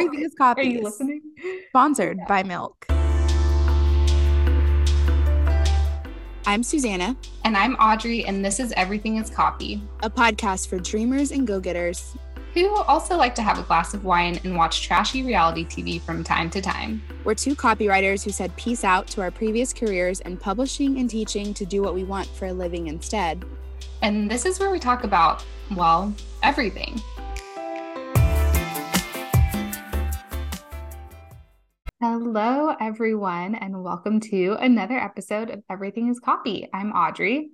Everything is copies. Are you listening? Sponsored yeah. by Milk. I'm Susannah. And I'm Audrey, and this is Everything is Copy, a podcast for dreamers and go getters who also like to have a glass of wine and watch trashy reality TV from time to time. We're two copywriters who said peace out to our previous careers and publishing and teaching to do what we want for a living instead. And this is where we talk about, well, everything. Hello, everyone, and welcome to another episode of Everything is Copy. I'm Audrey.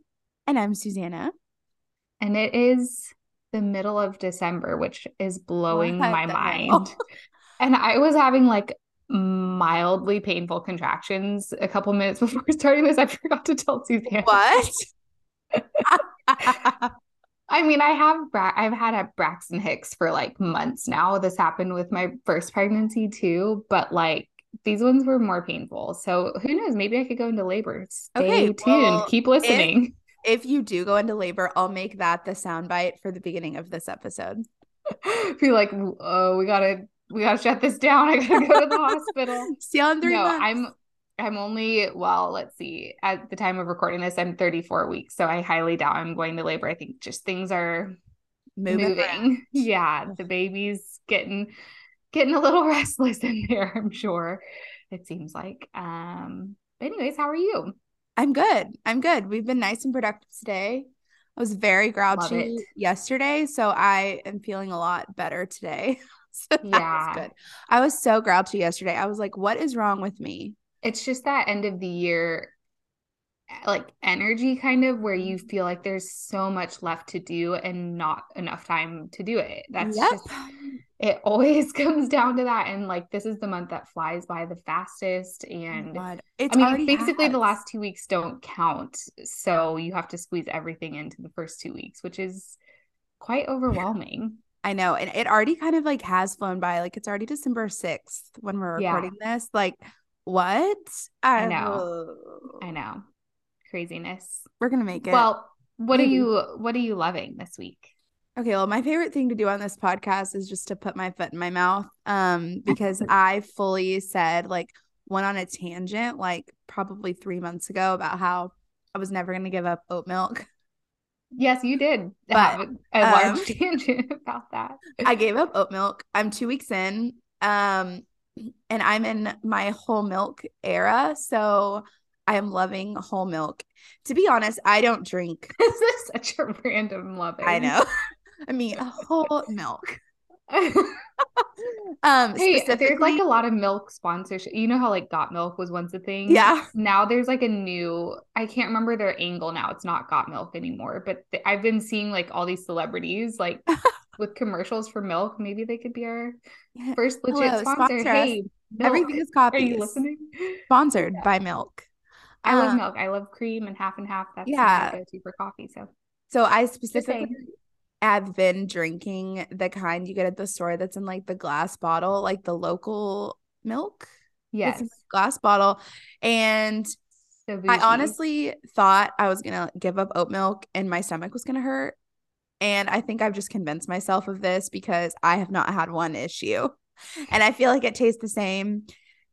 And I'm Susannah. And it is the middle of December, which is blowing my mind. and I was having like mildly painful contractions a couple minutes before starting this. I forgot to tell Susannah. What? I mean, I have Bra- I've had a Braxton Hicks for like months now. This happened with my first pregnancy too, but like these ones were more painful. So who knows? Maybe I could go into labor. Stay okay, tuned. Well, Keep listening. If, if, you do go into labor, I'll make that the soundbite for the beginning of this episode. Be like, oh, we gotta we gotta shut this down. I gotta go to the hospital. See you in three no, months. I'm I'm only well, let's see. At the time of recording this, I'm 34 weeks, so I highly doubt I'm going to labor. I think just things are moving. moving. Yeah, the baby's getting getting a little restless in there, I'm sure. It seems like. Um, but anyways, how are you? I'm good. I'm good. We've been nice and productive today. I was very grouchy yesterday, so I am feeling a lot better today. so yeah, good. I was so grouchy yesterday. I was like, "What is wrong with me?" It's just that end of the year like energy kind of where you feel like there's so much left to do and not enough time to do it. That's yep. just it always comes down to that and like this is the month that flies by the fastest oh and oh it's I mean basically has. the last 2 weeks don't count. So you have to squeeze everything into the first 2 weeks, which is quite overwhelming. I know. And it already kind of like has flown by. Like it's already December 6th when we're recording yeah. this. Like what? I, I know. I know craziness. We're gonna make it. Well, what Maybe. are you what are you loving this week? Okay, well, my favorite thing to do on this podcast is just to put my foot in my mouth. Um, because I fully said like went on a tangent like probably three months ago about how I was never gonna give up oat milk. Yes, you did but, have a large um, tangent about that. I gave up oat milk. I'm two weeks in. Um, and I'm in my whole milk era. So I am loving whole milk. To be honest, I don't drink. this is such a random loving. I know. I mean, a whole milk. um hey there's like a lot of milk sponsorship you know how like got milk was once a thing yeah now there's like a new i can't remember their angle now it's not got milk anymore but th- i've been seeing like all these celebrities like with commercials for milk maybe they could be our first legit Hello, sponsor, sponsor hey everything is copies. are you listening sponsored yeah. by milk I love um, milk. I love cream and half and half. That's yeah. my go-to for coffee. So, so I specifically have been drinking the kind you get at the store that's in like the glass bottle, like the local milk. Yes, glass bottle. And so I honestly thought I was gonna give up oat milk and my stomach was gonna hurt. And I think I've just convinced myself of this because I have not had one issue. And I feel like it tastes the same.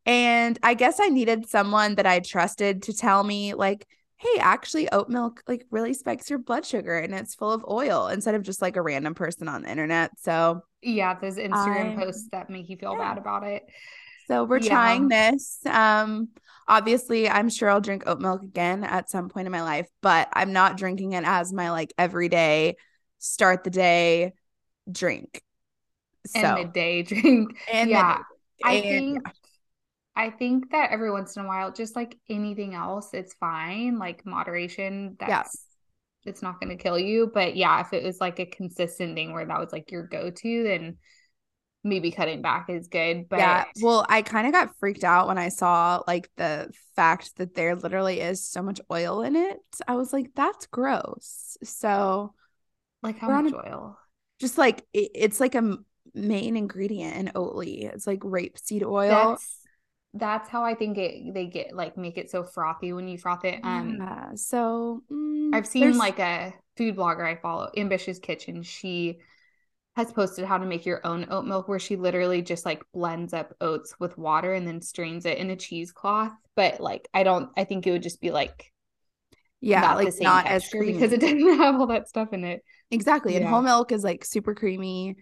And I guess I needed someone that I trusted to tell me, like, hey, actually, oat milk like really spikes your blood sugar and it's full of oil instead of just like a random person on the internet. So, yeah, those Instagram posts that make you feel yeah. bad about it. So, we're yeah. trying this. Um, obviously, I'm sure I'll drink oat milk again at some point in my life, but I'm not drinking it as my like everyday start the day drink. So, and midday drink. And yeah. I think. I think that every once in a while, just like anything else, it's fine. Like moderation, that's yeah. it's not going to kill you. But yeah, if it was like a consistent thing where that was like your go to, then maybe cutting back is good. But yeah, well, I kind of got freaked out when I saw like the fact that there literally is so much oil in it. I was like, that's gross. So, like, how much a, oil? Just like it, it's like a main ingredient in Oatly. It's like rapeseed oil. That's- that's how I think it they get like make it so frothy when you froth it. Um yeah, so mm, I've seen there's... like a food blogger I follow, Ambitious Kitchen. She has posted how to make your own oat milk where she literally just like blends up oats with water and then strains it in a cheesecloth. But like I don't I think it would just be like yeah, not like not as creamy because it doesn't have all that stuff in it. Exactly. Yeah. And whole milk is like super creamy.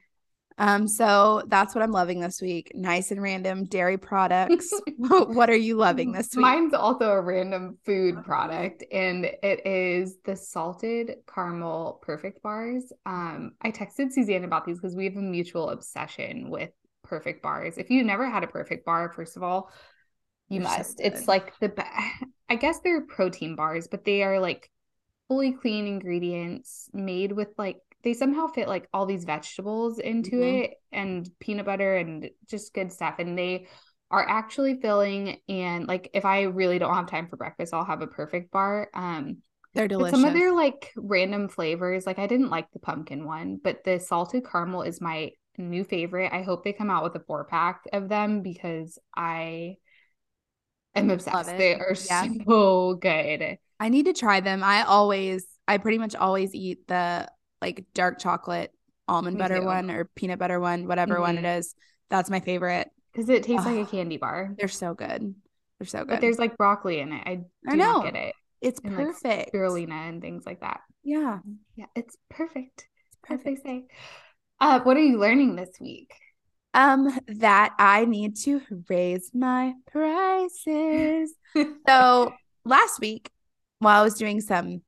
Um, so that's what I'm loving this week. Nice and random dairy products. what are you loving this week? Mine's also a random food product, and it is the salted caramel perfect bars. Um, I texted Suzanne about these because we have a mutual obsession with perfect bars. If you never had a perfect bar, first of all, you they're must. So it's like the best. I guess they're protein bars, but they are like fully clean ingredients made with like they somehow fit like all these vegetables into mm-hmm. it and peanut butter and just good stuff. And they are actually filling. And like, if I really don't have time for breakfast, I'll have a perfect bar. Um, they're delicious. some of their like random flavors, like I didn't like the pumpkin one, but the salted caramel is my new favorite. I hope they come out with a four pack of them because I am obsessed. They are yeah. so good. I need to try them. I always, I pretty much always eat the like dark chocolate almond Me butter too. one or peanut butter one, whatever mm-hmm. one it mm-hmm. That's my favorite because it tastes oh, like a candy bar. They're so good. They're so good. But there's like broccoli in it. I do I know. not get it. It's and perfect. Like spirulina and things like that. Yeah. Yeah, it's perfect. It's perfect. As they say. Uh, what are you learning this week? Um, that I need to raise my prices. so last week, while I was doing some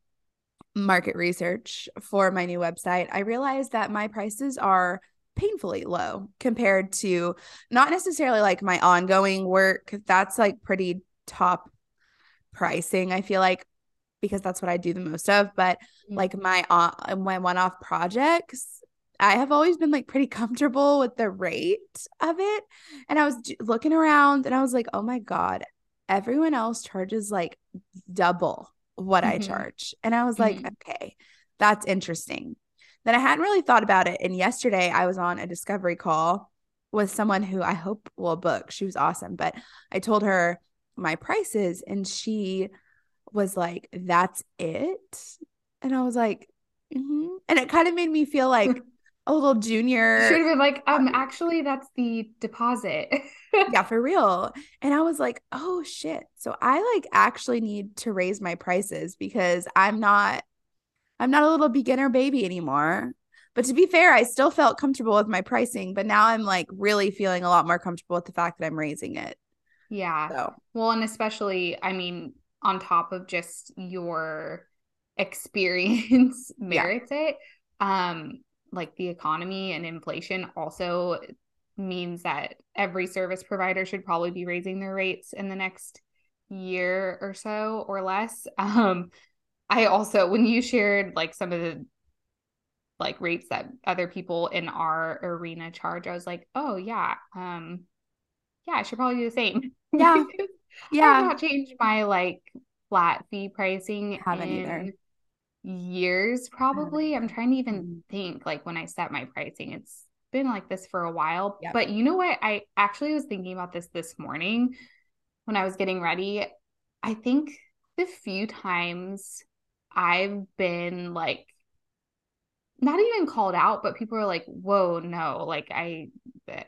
market research for my new website, I realized that my prices are painfully low compared to not necessarily like my ongoing work. That's like pretty top pricing, I feel like, because that's what I do the most of. But mm-hmm. like my uh, my one off projects, I have always been like pretty comfortable with the rate of it. And I was looking around and I was like, oh my God, everyone else charges like double what mm-hmm. I charge. And I was like, mm-hmm. okay, that's interesting. Then I hadn't really thought about it. And yesterday I was on a discovery call with someone who I hope will book. She was awesome. But I told her my prices and she was like, that's it. And I was like, mm-hmm. and it kind of made me feel like a little junior. Should have been like, um, actually, that's the deposit. yeah, for real. And I was like, oh shit. So I like actually need to raise my prices because I'm not I'm not a little beginner baby anymore. But to be fair, I still felt comfortable with my pricing, but now I'm like really feeling a lot more comfortable with the fact that I'm raising it. Yeah. So. Well, and especially, I mean, on top of just your experience merits yeah. it. Um, like the economy and inflation also means that every service provider should probably be raising their rates in the next year or so or less. Um, I also, when you shared like some of the like rates that other people in our arena charge, I was like, oh yeah, um, yeah, I should probably do the same. Yeah, yeah. I've not changed my like flat fee pricing. I haven't either years probably. I'm trying to even think like when I set my pricing. It's been like this for a while. Yep. But you know what? I actually was thinking about this this morning when I was getting ready. I think the few times I've been like not even called out, but people are like, "Whoa, no, like I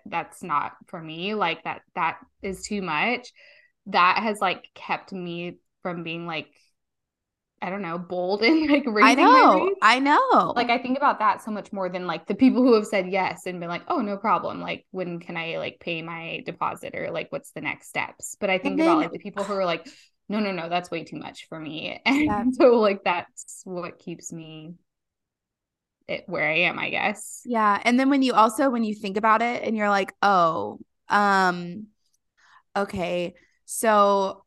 that's not for me. Like that that is too much." That has like kept me from being like I don't know, bold and like raising I know, I know. Like I think about that so much more than like the people who have said yes and been like, oh, no problem. Like when can I like pay my deposit or like what's the next steps? But I think then, about like the people who are like, no, no, no, that's way too much for me. And yeah. so like that's what keeps me it where I am, I guess. Yeah. And then when you also when you think about it and you're like, oh, um, okay, so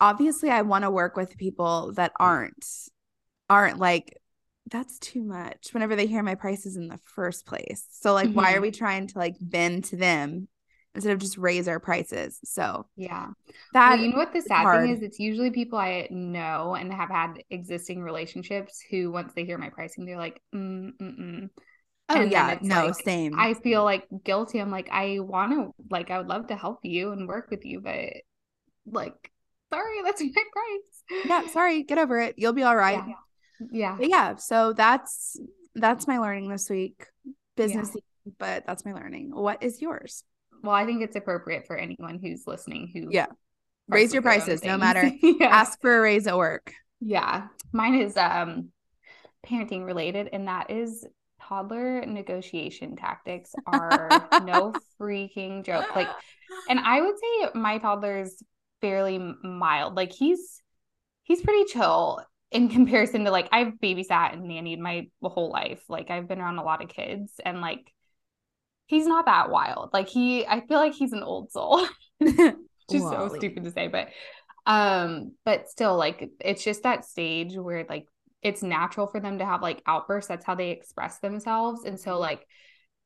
obviously I want to work with people that aren't aren't like that's too much whenever they hear my prices in the first place. So like mm-hmm. why are mm-hmm. we trying to like bend to them instead of just raise our prices? So yeah. That well, you know what the sad hard. thing is it's usually people I know and have had existing relationships who once they hear my pricing they're like mm mm mm. Oh and yeah, no, like, same. I feel like guilty. I'm like, I want to, like, I would love to help you and work with you, but like, sorry, that's my price. Yeah, sorry, get over it. You'll be all right. Yeah. Yeah. yeah. So that's that's my learning this week. Business yeah. but that's my learning. What is yours? Well, I think it's appropriate for anyone who's listening who Yeah. Raise your prices no matter. yeah. Ask for a raise at work. Yeah. Mine is um parenting related and that is toddler negotiation tactics are no freaking joke. Like and I would say my toddler's fairly mild. Like he's he's pretty chill in comparison to like I've babysat and nannied my whole life. Like I've been around a lot of kids and like he's not that wild. Like he I feel like he's an old soul. just so stupid to say, but um but still like it's just that stage where like it's natural for them to have like outbursts. That's how they express themselves. And so like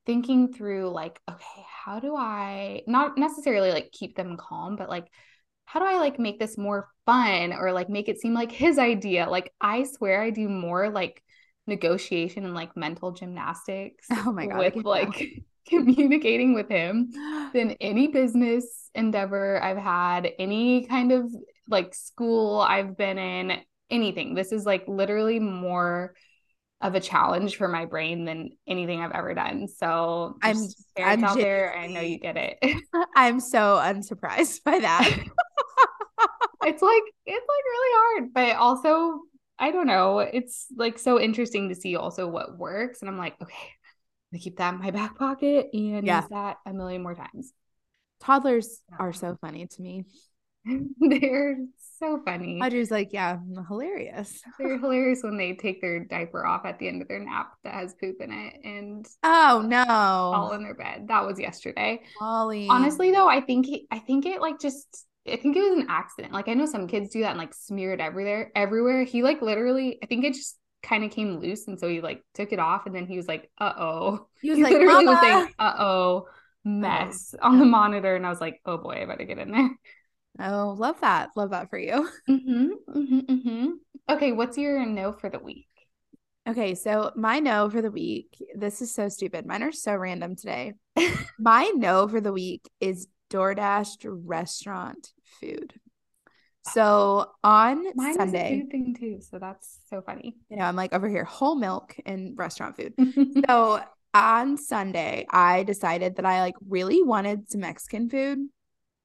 thinking through like okay, how do I not necessarily like keep them calm, but like how do I like make this more fun or like make it seem like his idea? Like I swear I do more like negotiation and like mental gymnastics oh my God, with like communicating with him than any business endeavor I've had, any kind of like school I've been in, anything. This is like literally more of a challenge for my brain than anything I've ever done. So I'm, I'm out there. I know you get it. I'm so unsurprised by that. it's like it's like really hard, but also I don't know. It's like so interesting to see also what works, and I'm like, okay, I'm keep that in my back pocket and yeah. use that a million more times. Toddlers are so funny to me. They're so funny. Audrey's like, yeah, hilarious. They're hilarious when they take their diaper off at the end of their nap that has poop in it and oh no, all in their bed. That was yesterday. Honestly, though, I think I think it like just I think it was an accident. Like I know some kids do that and like smear it everywhere. Everywhere. He like literally, I think it just kind of came loose, and so he like took it off, and then he was like, "Uh oh." He was he like, literally Mama. was saying, "Uh oh." mess on the monitor and I was like, oh boy, I better get in there. Oh, love that. Love that for you. Mm-hmm, mm-hmm, mm-hmm. Okay, what's your no for the week? Okay, so my no for the week, this is so stupid. Mine are so random today. my no for the week is DoorDash restaurant food. So on Mine Sunday, a thing too. So that's so funny. You know, I'm like over here, whole milk and restaurant food. so on Sunday, I decided that I like really wanted some Mexican food,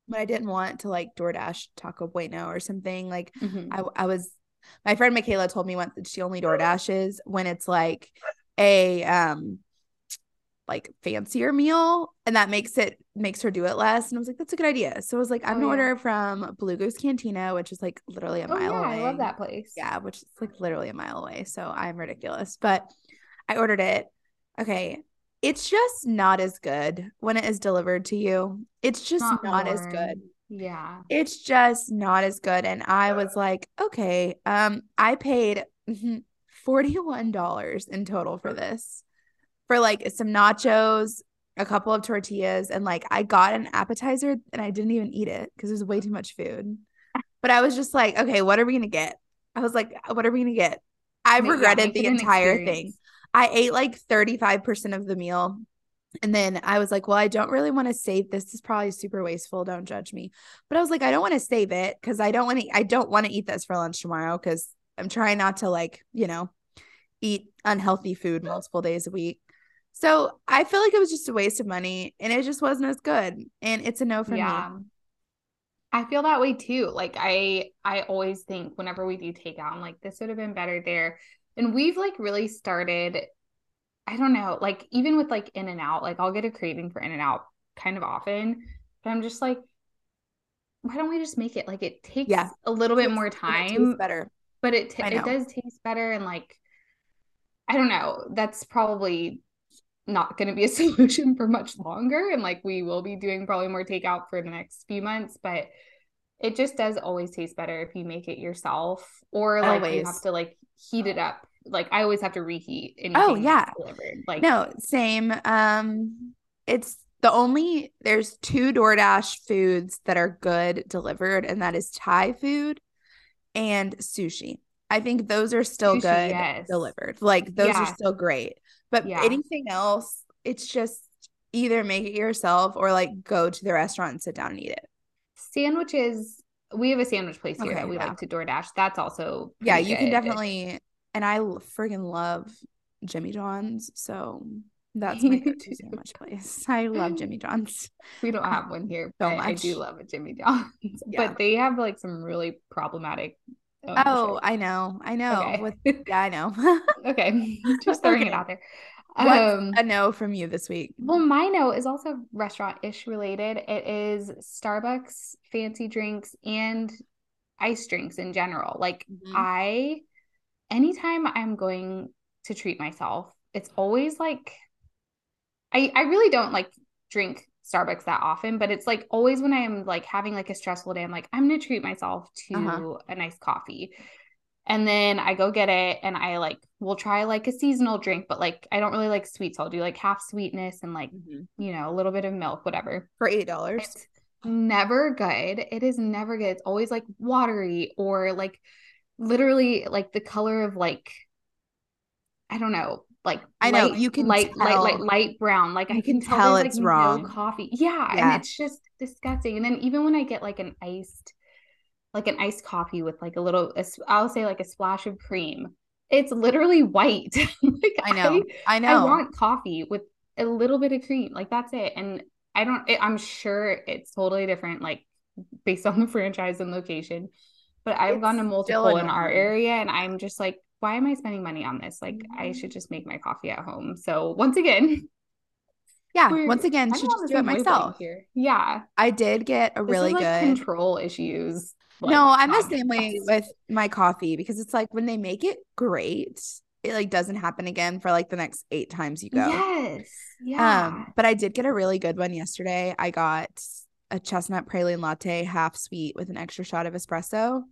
but I didn't want to like DoorDash Taco Bueno or something. Like mm-hmm. I, I was, my friend Michaela told me once that she only DoorDashes when it's like a um like fancier meal and that makes it makes her do it less. And I was like that's a good idea. So I was like I'm oh, gonna yeah. order from Blue Goose Cantina which is like literally a oh, mile yeah, away I love that place. Yeah which is like literally a mile away so I'm ridiculous. But I ordered it. Okay it's just not as good when it is delivered to you. It's just not, not as good. Yeah. It's just not as good. And I was like okay um I paid $41 in total for this for like some nachos, a couple of tortillas, and like I got an appetizer and I didn't even eat it because it was way too much food. But I was just like, okay, what are we gonna get? I was like, what are we gonna get? I regretted the entire thing. I ate like 35% of the meal. And then I was like, well, I don't really want to save this. this is probably super wasteful. Don't judge me. But I was like, I don't want to save it because I don't want to I don't want to eat this for lunch tomorrow because I'm trying not to like, you know, eat unhealthy food multiple days a week. So I feel like it was just a waste of money and it just wasn't as good. And it's a no for yeah. me. I feel that way too. Like I I always think whenever we do takeout, I'm like, this would have been better there. And we've like really started, I don't know, like even with like in and out, like I'll get a craving for in and out kind of often. But I'm just like, why don't we just make it like it takes yeah. a little bit more time. better. But it t- it does taste better and like I don't know. That's probably not going to be a solution for much longer and like we will be doing probably more takeout for the next few months but it just does always taste better if you make it yourself or like always. you have to like heat it up like i always have to reheat and oh yeah delivered like no same um it's the only there's two DoorDash foods that are good delivered and that is Thai food and sushi. I think those are still sushi, good yes. delivered. Like those yeah. are still great. But yeah. anything else, it's just either make it yourself or like go to the restaurant and sit down and eat it. Sandwiches, we have a sandwich place here okay, that we yeah. like to DoorDash. That's also yeah, you good. can definitely. And I friggin' love Jimmy John's, so That's my go-to sandwich place. I love Jimmy John's. We don't have one here, but I do love a Jimmy John's. Yeah. But they have like some really problematic. Ownership. Oh, I know, I know. Okay. With, yeah, I know. okay, just throwing okay. it out there. Um, a no from you this week? Well, my no is also restaurant ish related. It is Starbucks fancy drinks and ice drinks in general. Like mm-hmm. I, anytime I'm going to treat myself, it's always like I I really don't like drink Starbucks that often, but it's like always when I am like having like a stressful day, I'm like, I'm gonna treat myself to uh-huh. a nice coffee. And then I go get it and I like will try like a seasonal drink, but like I don't really like sweet. So I'll do like half sweetness and like, mm-hmm. you know, a little bit of milk, whatever. For eight dollars. Never good. It is never good. It's always like watery or like literally like the color of like I don't know, like I know you can light, tell. light, light, light brown. Like I can, can tell, tell it's like wrong. No coffee. Yeah, yeah, and it's just disgusting. And then even when I get like an iced, like an iced coffee with like a little, I'll say like a splash of cream. It's literally white. like I know, I, I, know. I want coffee with a little bit of cream. Like that's it. And I don't. It, I'm sure it's totally different, like based on the franchise and location. But I've it's gone to multiple in our area, and I'm just like, why am I spending money on this? Like, I mm-hmm. should just make my coffee at home. So once again, yeah, once again, should just do it myself. Here. Yeah, I did get a this really like good control issues. Like, no, I'm the same way with my coffee because it's like when they make it great, it like doesn't happen again for like the next eight times you go. Yes. Yeah. Um, but I did get a really good one yesterday. I got a chestnut praline latte, half sweet with an extra shot of espresso.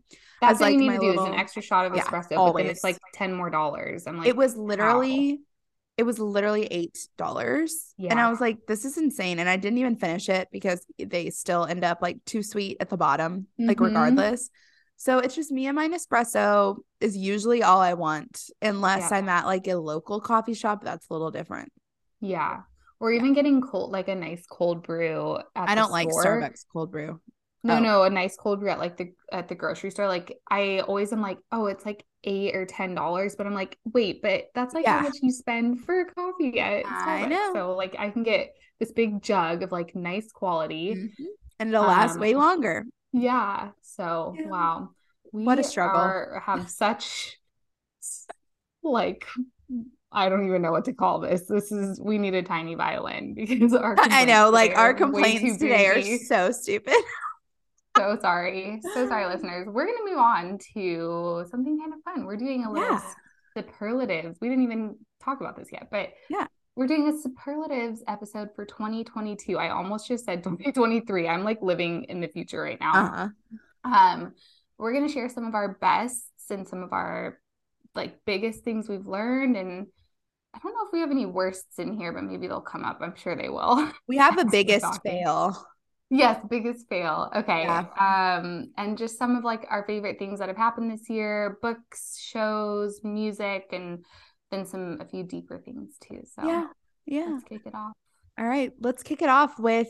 That's what like you need to do little, is an extra shot of espresso, yeah, but then it's like ten more dollars. I'm like, it was literally, wow. it was literally eight dollars, yeah. and I was like, this is insane. And I didn't even finish it because they still end up like too sweet at the bottom, mm-hmm. like regardless. So it's just me and my Nespresso is usually all I want, unless yeah. I'm at like a local coffee shop. That's a little different. Yeah or even getting cold like a nice cold brew I don't like Starbucks cold brew. No, oh. no, a nice cold brew at like the at the grocery store. Like I always am like, oh, it's like eight or ten dollars, but I'm like, wait, but that's like yeah. how much you spend for coffee at Starbucks. I know. So like I can get this big jug of like nice quality, mm-hmm. and it'll last um, way longer. Yeah. So yeah. wow, we what a struggle. Are, have such like I don't even know what to call this. This is we need a tiny violin because our I know, like our complaints today are so stupid. so sorry. So sorry, listeners. We're gonna move on to something kind of fun. We're doing a little yeah. superlatives. We didn't even talk about this yet, but yeah. We're doing a superlatives episode for 2022. I almost just said 2023. I'm like living in the future right now. Uh-huh. Um, we're gonna share some of our bests and some of our like biggest things we've learned and I don't know if we have any worsts in here, but maybe they'll come up. I'm sure they will. We have a biggest fail. Yes, biggest fail. Okay. Yeah. Um, and just some of like our favorite things that have happened this year, books, shows, music, and then some a few deeper things too. So yeah, yeah. Let's kick it off. All right, let's kick it off with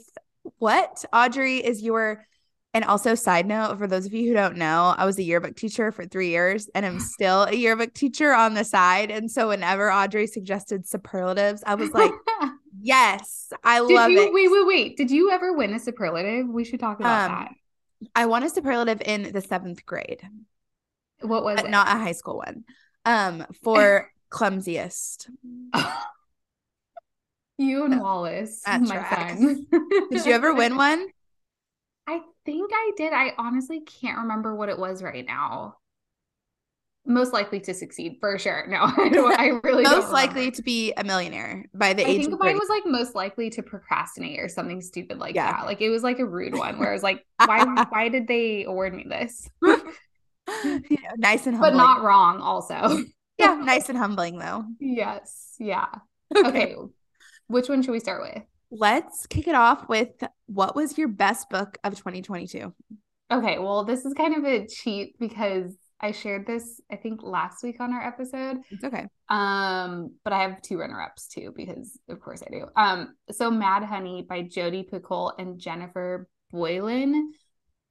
what Audrey is your and also, side note for those of you who don't know, I was a yearbook teacher for three years and I'm still a yearbook teacher on the side. And so, whenever Audrey suggested superlatives, I was like, yes, I Did love you, it. Wait, wait, wait. Did you ever win a superlative? We should talk about um, that. I won a superlative in the seventh grade. What was it? Not a high school one. Um, for clumsiest. you and Wallace, That's my son. Did you ever win one? I think I did. I honestly can't remember what it was right now. Most likely to succeed for sure. No, I, don't, really most likely to be a millionaire by the I age. I think mine was like most likely to procrastinate or something stupid like yeah. that. Like it was like a rude one where I was like, why? why did they award me this? yeah, nice and humbling. but not wrong. Also, yeah, nice and humbling though. Yes. Yeah. Okay. okay. Which one should we start with? Let's kick it off with what was your best book of 2022? Okay, well, this is kind of a cheat because I shared this I think last week on our episode. It's okay. Um, but I have two runner-ups too because of course I do. Um, so Mad Honey by Jodi Picoult and Jennifer Boylan.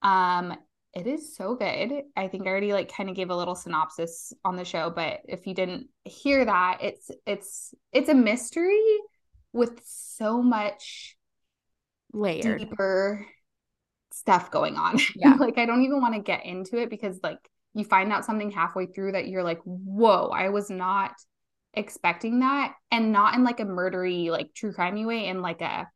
Um, it is so good. I think I already like kind of gave a little synopsis on the show, but if you didn't hear that, it's it's it's a mystery with so much layered deeper stuff going on. Yeah. like I don't even want to get into it because like you find out something halfway through that you're like, whoa, I was not expecting that. And not in like a murdery, like true crimey way, in like a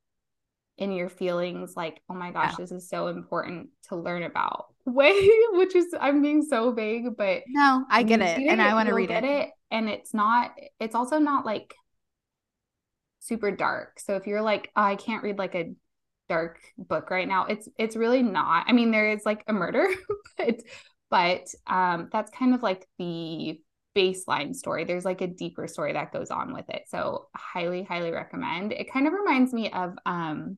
in your feelings, like, oh my gosh, yeah. this is so important to learn about way, which is I'm being so vague, but no, I get it. And I want to read it. it. And it's not, it's also not like super dark. So if you're like, oh, I can't read like a dark book right now, it's it's really not. I mean, there is like a murder, but but um that's kind of like the baseline story. There's like a deeper story that goes on with it. So highly, highly recommend. It kind of reminds me of um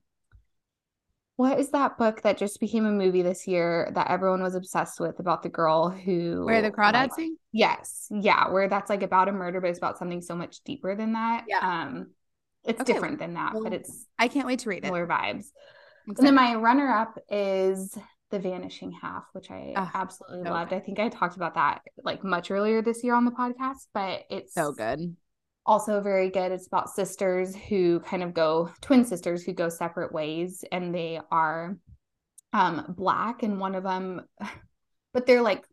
what is that book that just became a movie this year that everyone was obsessed with about the girl who where the crawdads like, sing? Yes. Yeah. Where that's like about a murder, but it's about something so much deeper than that. Yeah. Um it's okay. different than that, well, but it's I can't wait to read it. More vibes. And then my runner up is The Vanishing Half, which I oh, absolutely so loved. Good. I think I talked about that like much earlier this year on the podcast, but it's so good. Also very good. It's about sisters who kind of go twin sisters who go separate ways and they are um black and one of them but they're like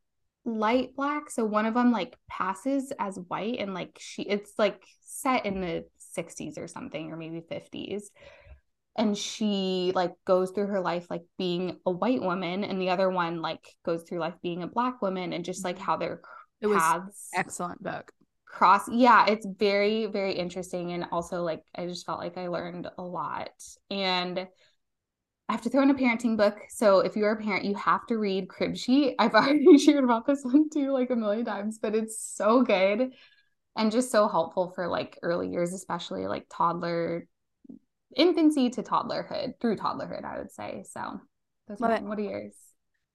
light black so one of them like passes as white and like she it's like set in the 60s or something or maybe 50s and she like goes through her life like being a white woman and the other one like goes through life being a black woman and just like mm-hmm. how their it paths excellent book. cross yeah it's very very interesting and also like i just felt like i learned a lot. And I have to throw in a parenting book. So if you're a parent, you have to read Cribsheet. I've already shared about this one too, like a million times, but it's so good and just so helpful for like early years, especially like toddler infancy to toddlerhood through toddlerhood, I would say. So those Love are, what are yours?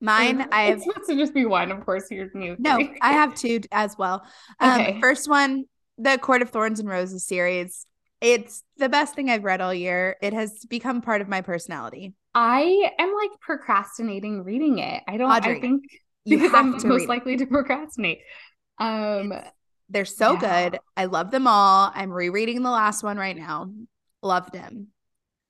Mine, I have supposed to just be one, of course. You're new. No, I have two as well. Um, okay. First one, the Court of Thorns and Roses series. It's the best thing I've read all year. It has become part of my personality. I am like procrastinating reading it. I don't. Audrey, I think because I'm most likely to procrastinate. Um, it's, they're so yeah. good. I love them all. I'm rereading the last one right now. Loved him.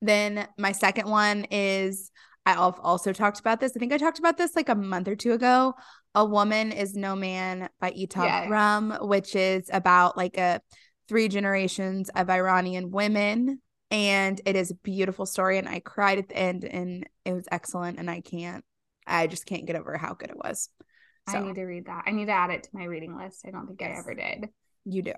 Then my second one is I've also talked about this. I think I talked about this like a month or two ago. A Woman is No Man by Etaf yeah. Rum, which is about like a three generations of Iranian women. And it is a beautiful story. And I cried at the end and it was excellent. And I can't, I just can't get over how good it was. So. I need to read that. I need to add it to my reading list. I don't think yes. I ever did. You do.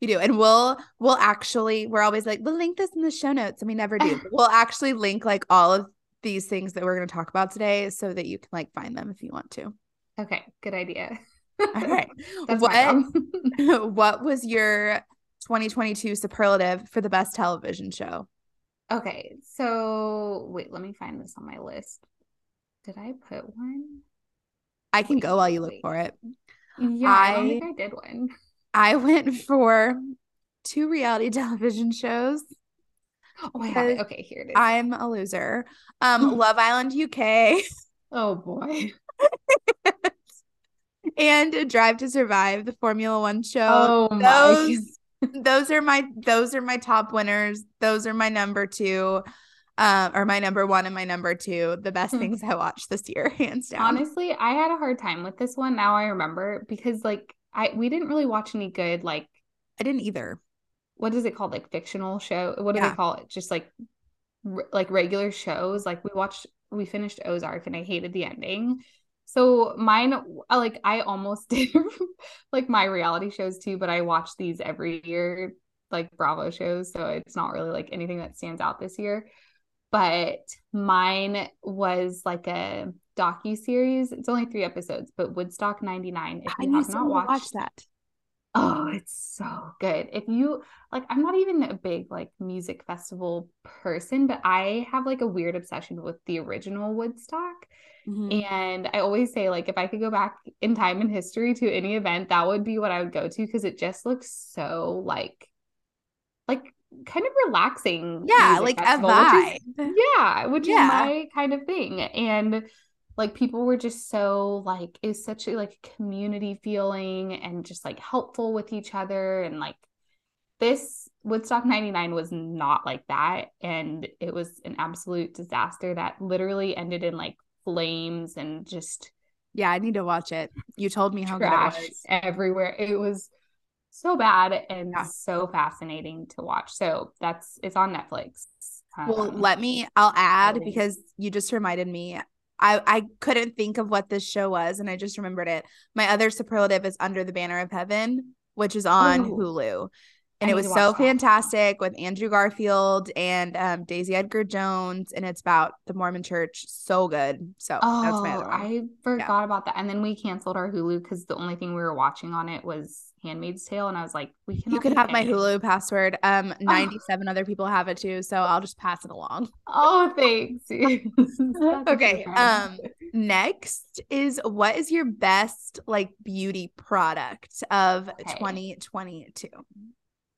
You do. And we'll we'll actually we're always like, we'll link this in the show notes. And we never do. we'll actually link like all of these things that we're gonna talk about today so that you can like find them if you want to. Okay, good idea. all right. what what was your 2022 superlative for the best television show? Okay, so wait, let me find this on my list. Did I put one? I can wait, go while you look wait. for it. Yeah, I, I don't think I did one. I went for two reality television shows. Oh, I have it. Okay, here it is. I'm a loser. Um, Love Island UK. Oh boy. and Drive to Survive, the Formula One show. Oh those, my. those are my those are my top winners. Those are my number two. Um, or my number one and my number two, the best hmm. things I watched this year, hands down. Honestly, I had a hard time with this one. Now I remember because like I we didn't really watch any good like I didn't either. What is it called? Like fictional show? What do yeah. they call it? Just like like regular shows. Like we watched we finished Ozark and I hated the ending. So mine like I almost did like my reality shows too, but I watch these every year like Bravo shows, so it's not really like anything that stands out this year. But mine was like a docu series. It's only three episodes, but Woodstock '99. If you I have not watched watch that, oh, it's so good. If you like, I'm not even a big like music festival person, but I have like a weird obsession with the original Woodstock. Mm-hmm. And I always say, like, if I could go back in time and history to any event, that would be what I would go to because it just looks so like, like kind of relaxing. Yeah, like festival, a vibe. Which is, yeah, which yeah. is my kind of thing. And like people were just so like is such a like community feeling and just like helpful with each other and like this Woodstock 99 was not like that. And it was an absolute disaster that literally ended in like flames and just. Yeah, I need to watch it. You told me how good it was. everywhere. It was so bad and yeah. so fascinating to watch. So that's it's on Netflix. Well, um, let me I'll add because you just reminded me. I I couldn't think of what this show was and I just remembered it. My other superlative is Under the Banner of Heaven, which is on Ooh. Hulu and it was so fantastic with Andrew Garfield and um, Daisy Edgar Jones, and it's about the Mormon Church. So good. So oh, that's my other one. I forgot yeah. about that. And then we canceled our Hulu because the only thing we were watching on it was Handmaid's Tale, and I was like, we can. You can have my Hulu password. Um, ninety-seven oh. other people have it too, so I'll just pass it along. Oh, thanks. okay. Um, next is what is your best like beauty product of okay. 2022?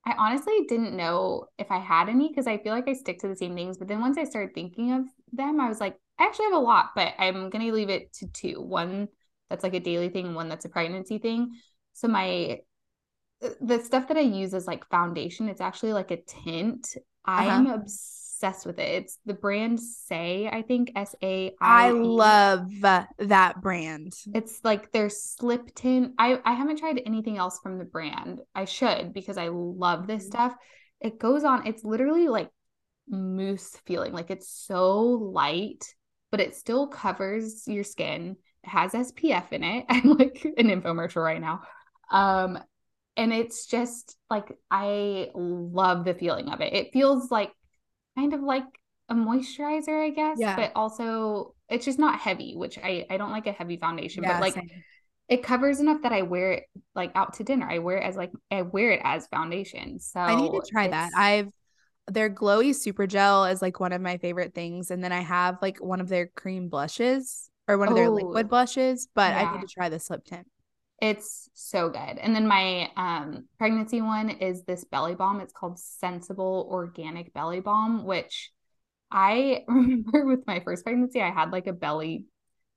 I honestly didn't know if I had any because I feel like I stick to the same things. But then once I started thinking of them, I was like, I actually have a lot, but I'm going to leave it to two one that's like a daily thing, one that's a pregnancy thing. So, my the stuff that I use is like foundation, it's actually like a tint. Uh-huh. I am obsessed obsessed with it. It's the brand Saie, I think S A I. I love that brand. It's like their slip tint. I I haven't tried anything else from the brand. I should because I love this mm-hmm. stuff. It goes on. It's literally like mousse feeling. Like it's so light, but it still covers your skin. It has SPF in it. I'm like an infomercial right now. Um, and it's just like I love the feeling of it. It feels like kind of like a moisturizer, I guess. Yeah. But also it's just not heavy, which I I don't like a heavy foundation, yeah, but like same. it covers enough that I wear it like out to dinner. I wear it as like I wear it as foundation. So I need to try that. I've their glowy super gel is like one of my favorite things, and then I have like one of their cream blushes or one of their oh. liquid oh, blushes, but yeah. I need to try the slip tint. It's so good. And then my um, pregnancy one is this belly balm. It's called Sensible Organic Belly Balm, which I remember with my first pregnancy, I had like a belly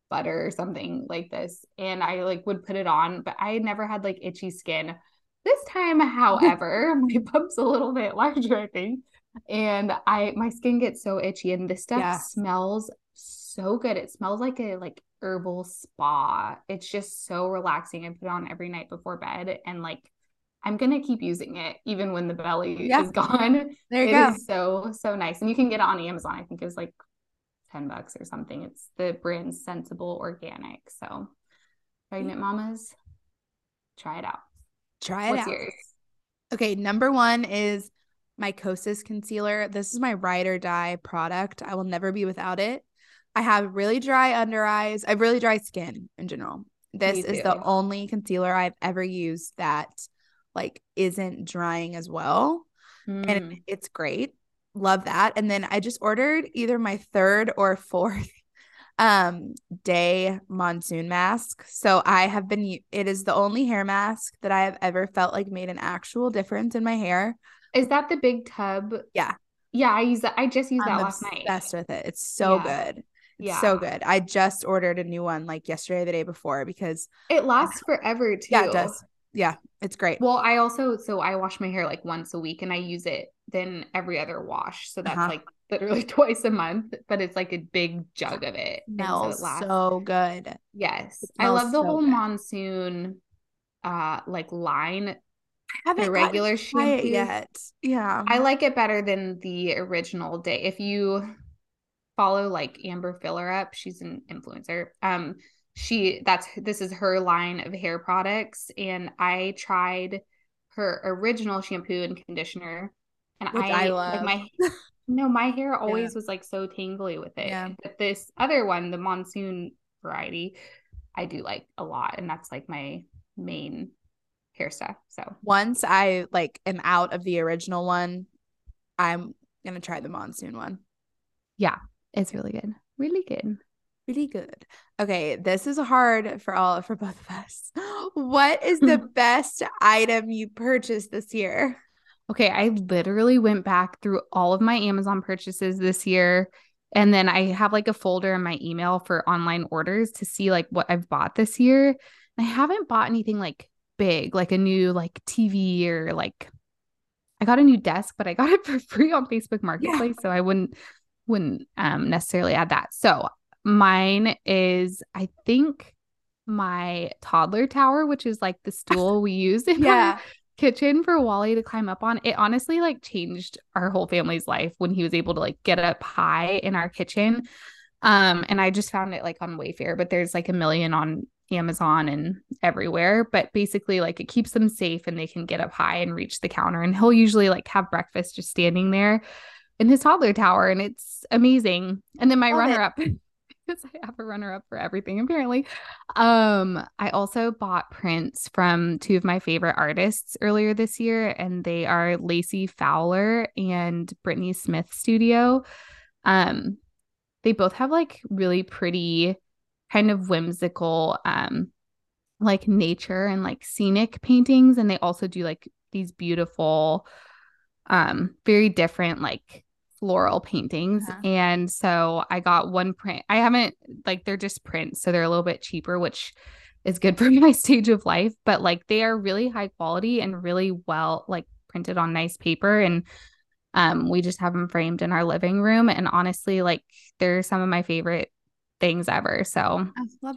butter or something like this. And I like would put it on, but I never had like itchy skin. This time, however, my bump's a little bit larger, I think. And I my skin gets so itchy and this stuff yeah. smells so good. It smells like a like herbal spa. It's just so relaxing. I put it on every night before bed and like I'm gonna keep using it even when the belly yeah. is gone. There you it go. so so nice, and you can get it on Amazon. I think it was like ten bucks or something. It's the brand Sensible Organic. So, pregnant mamas, try it out. Try it What's out. Yours? Okay, number one is my Kosas concealer. This is my ride or die product. I will never be without it. I have really dry under eyes. I have really dry skin in general. This is the only concealer I've ever used that like isn't drying as well. Mm. And hmm. it's great. Love that. And then I just ordered either my third or fourth um Dae monsoon mask. So I have been it is the only hair mask that I have ever felt like made an actual difference in my hair. Is that the big tub? Yeah. Yeah, I use that. I just used I'm that last night. Best with it. It's so yeah. good. It's yeah. so good. I just ordered a new one like yesterday, the Dae before, because it lasts forever too. Yeah, it does. Yeah, it's great. Well, I also so I wash my hair like once a week and I use it then every other wash. So that's uh-huh. like literally twice a month, but it's like a big jug of it. Smells so, so good. Yes. I love the so whole good. monsoon uh like line I haven't the regular shampoo yet. Yeah. I like it better than the original day. If you follow like Amber Fillerup. She's an influencer. Um, she that's this is her line of hair products, and I tried her original shampoo and conditioner, and Which I, I love. Like my no, my hair always yeah. was like so tingly with it. Yeah. But this other one, the monsoon variety, I do like a lot, and that's like my main hair stuff. So once I like am out of the original one, I'm gonna try the monsoon one. Yeah, it's really good. Really good. Really good. Okay, this is hard for all for both of us. What is the best item you purchased this year? Okay, I literally went back through all of my Amazon purchases this year and then I have like a folder in my email for online orders to see like what I've bought this year. I haven't bought anything like big, like a new like TV or like I I got a new desk, but I got it for free on Facebook Marketplace, yeah. so I wouldn't wouldn't um necessarily add that. So mine is I think my toddler tower, which is like the stool we use in yeah. kitchen for Wally to climb up on. It honestly like changed our whole family's life when he was able to like get up high in our kitchen. Um, and I just found it like on Wayfair, but there's like a million on Amazon and everywhere. But basically, like it keeps them safe and they can get up high and reach the counter. And he'll usually like have breakfast just standing there in his toddler tower, and it's amazing. And then my runner up. because I have a runner up for everything apparently. Um, I also bought prints from two of my favorite artists earlier this year, and they are Laci Fowler and Brittany Smith Studio. Um, they both have like really pretty, kind of whimsical, um, like nature and like scenic paintings, and they also do like these beautiful, um, very different like floral paintings. Yeah. And so I got one print. I haven't like they're just prints, so they're a little bit cheaper, which is good for my stage of life, but like they are really high quality and really well like printed on nice paper and um we just have them framed in our living room and honestly like they're some of my favorite things ever. So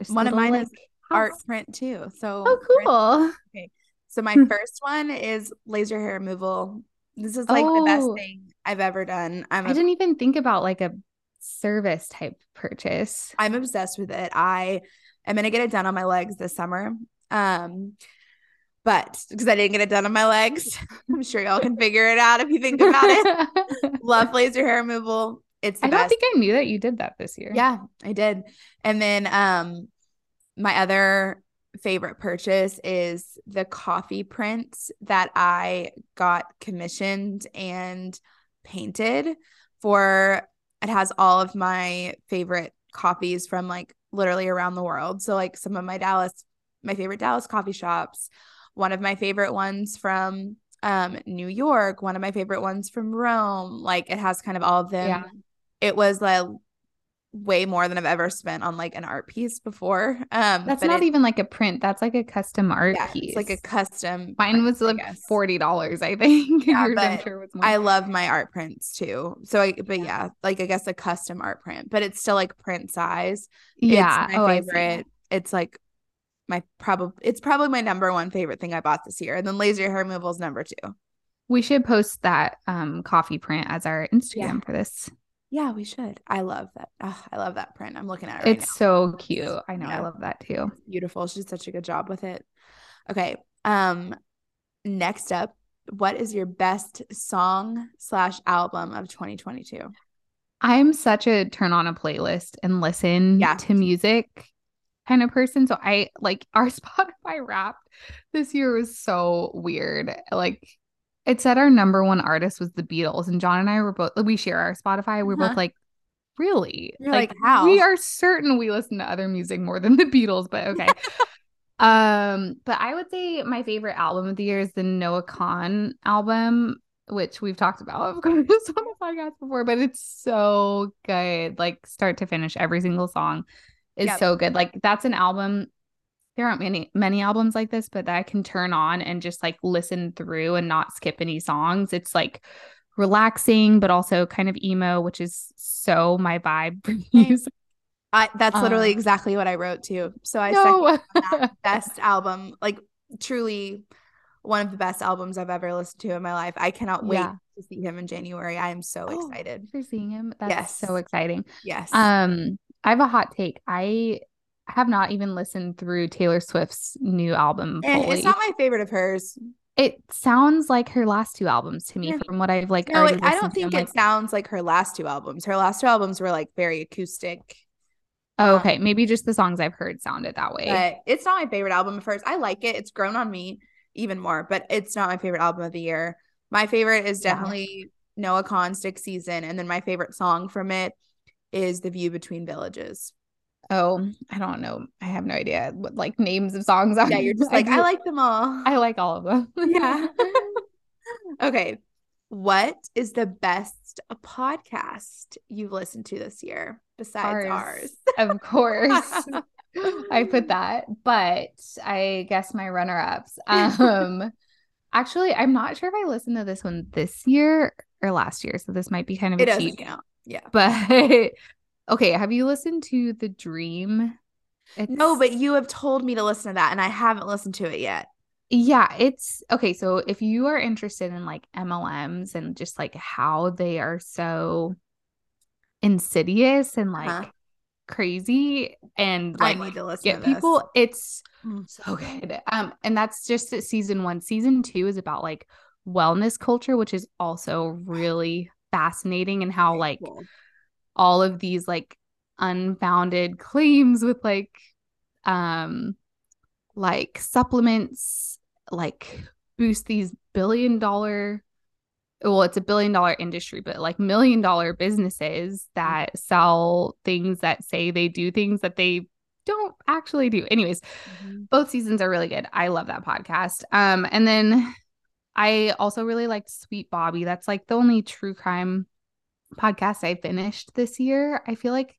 one of mine like, is art print too. So Oh cool. Okay. So my first one is laser hair removal. This is like oh. the best oh. thing I've ever done. I'm I didn't even think about like a service type purchase. I'm obsessed with it. I am gonna get it done on my legs this summer. Um, but because I didn't get it done on my legs, I'm sure y'all can figure it out if you think about it. Love laser hair removal. It's I don't think I knew that you did that this year. Yeah, I did. And then um my other favorite purchase is the coffee prints that I got commissioned and painted for it has all of my favorite coffees from like literally around the world. So like some of my Dallas my favorite Dallas coffee shops, one of my favorite ones from um New York, one of my favorite ones from Rome. Like it has kind of all of them. Yeah. It was like way more than I've ever spent on like an art piece before. Um That's not it, even like a print. That's like a custom art yeah, piece. It's like a custom. Mine print, was like forty dollars, I think. Yeah, but sure I love my art prints too. So I but yeah, like I guess a custom art print, but it's still like print size. Yeah. It's my oh, favorite. It's like my probably it's probably my number one favorite thing I bought this year. And then laser hair removal is number two. We should post that um coffee print as our Instagram yeah. for this. Yeah, we should. I love that. Oh, I love that print. I'm looking at it. Right it's now. so cute. I know. Yeah. I love that too. beautiful. She did such a good job with it. Okay. Um, next up, what is your best song slash album of 2022? I'm such a turn on a playlist and listen yeah. to music kind of person. So I like our Spotify wrapped this year was so weird. Like it said our number one artist was the Beatles, and John and I were both we share our Spotify. We are uh-huh. both like, really? You're like, like how? We are certain we listen to other music more than the Beatles, but okay. um, but I would say my favorite album of the year is the Noah Kahan album, which we've talked about, of course, on the podcast before, but it's so good. Like start to finish, every single song is yep. so good. Like that's an album there aren't many many albums like this, but that I can turn on and just like listen through and not skip any songs. It's like relaxing, but also kind of emo, which is so my vibe for music. I that's literally um, exactly what I wrote too. So I no. best album, like truly one of the best albums I've ever listened to in my life. I cannot wait yeah. to see him in January. I am so oh, excited for seeing him. That's yes. so exciting. Yes. Um, I have a hot take. I have not even listened through Taylor Swift's new album. And fully. it's not my favorite of hers. It sounds like her last two albums to me, yeah. from what I've like. No, I don't think it like... sounds like her last two albums. Her last two albums were like very acoustic. Oh, okay, um, maybe just the songs I've heard sounded that way. But it's not my favorite album of hers. I like it. It's grown on me even more, but it's not my favorite album of the year. My favorite is definitely yeah. Noah Kahan Stick Season, and then my favorite song from it is The View Between Villages. Oh, I don't know. I have no idea what like names of songs are. Yeah, you're just like, I, I like them all. I like all of them. yeah. okay. What is the best podcast you've listened to this year besides ours? ours? of course. I put that, but I guess my runner ups. Um Actually, I'm not sure if I listened to this one this year or last year, so this might be kind of it a cheat. count. Yeah. But okay, have you listened to The Dream? It's... No, but you have told me to listen to that and I haven't listened to it yet. Yeah, it's okay. So if you are interested in like MLMs and just like how they are so insidious and like uh-huh. crazy and like I need to listen get to people, it's mm. so good. Um, and that's just season one. Season two is about like wellness culture, which is also really fascinating and how like cool. All of these like unfounded claims with like um like supplements like boost these billion dollar well it's a billion dollar industry but like million dollar businesses that sell things that say they do things that they don't actually do. Anyways mm-hmm. both seasons are really good. I love that podcast. Um and then i also really liked sweet bobby. That's like the only true crime podcast i finished this year i feel like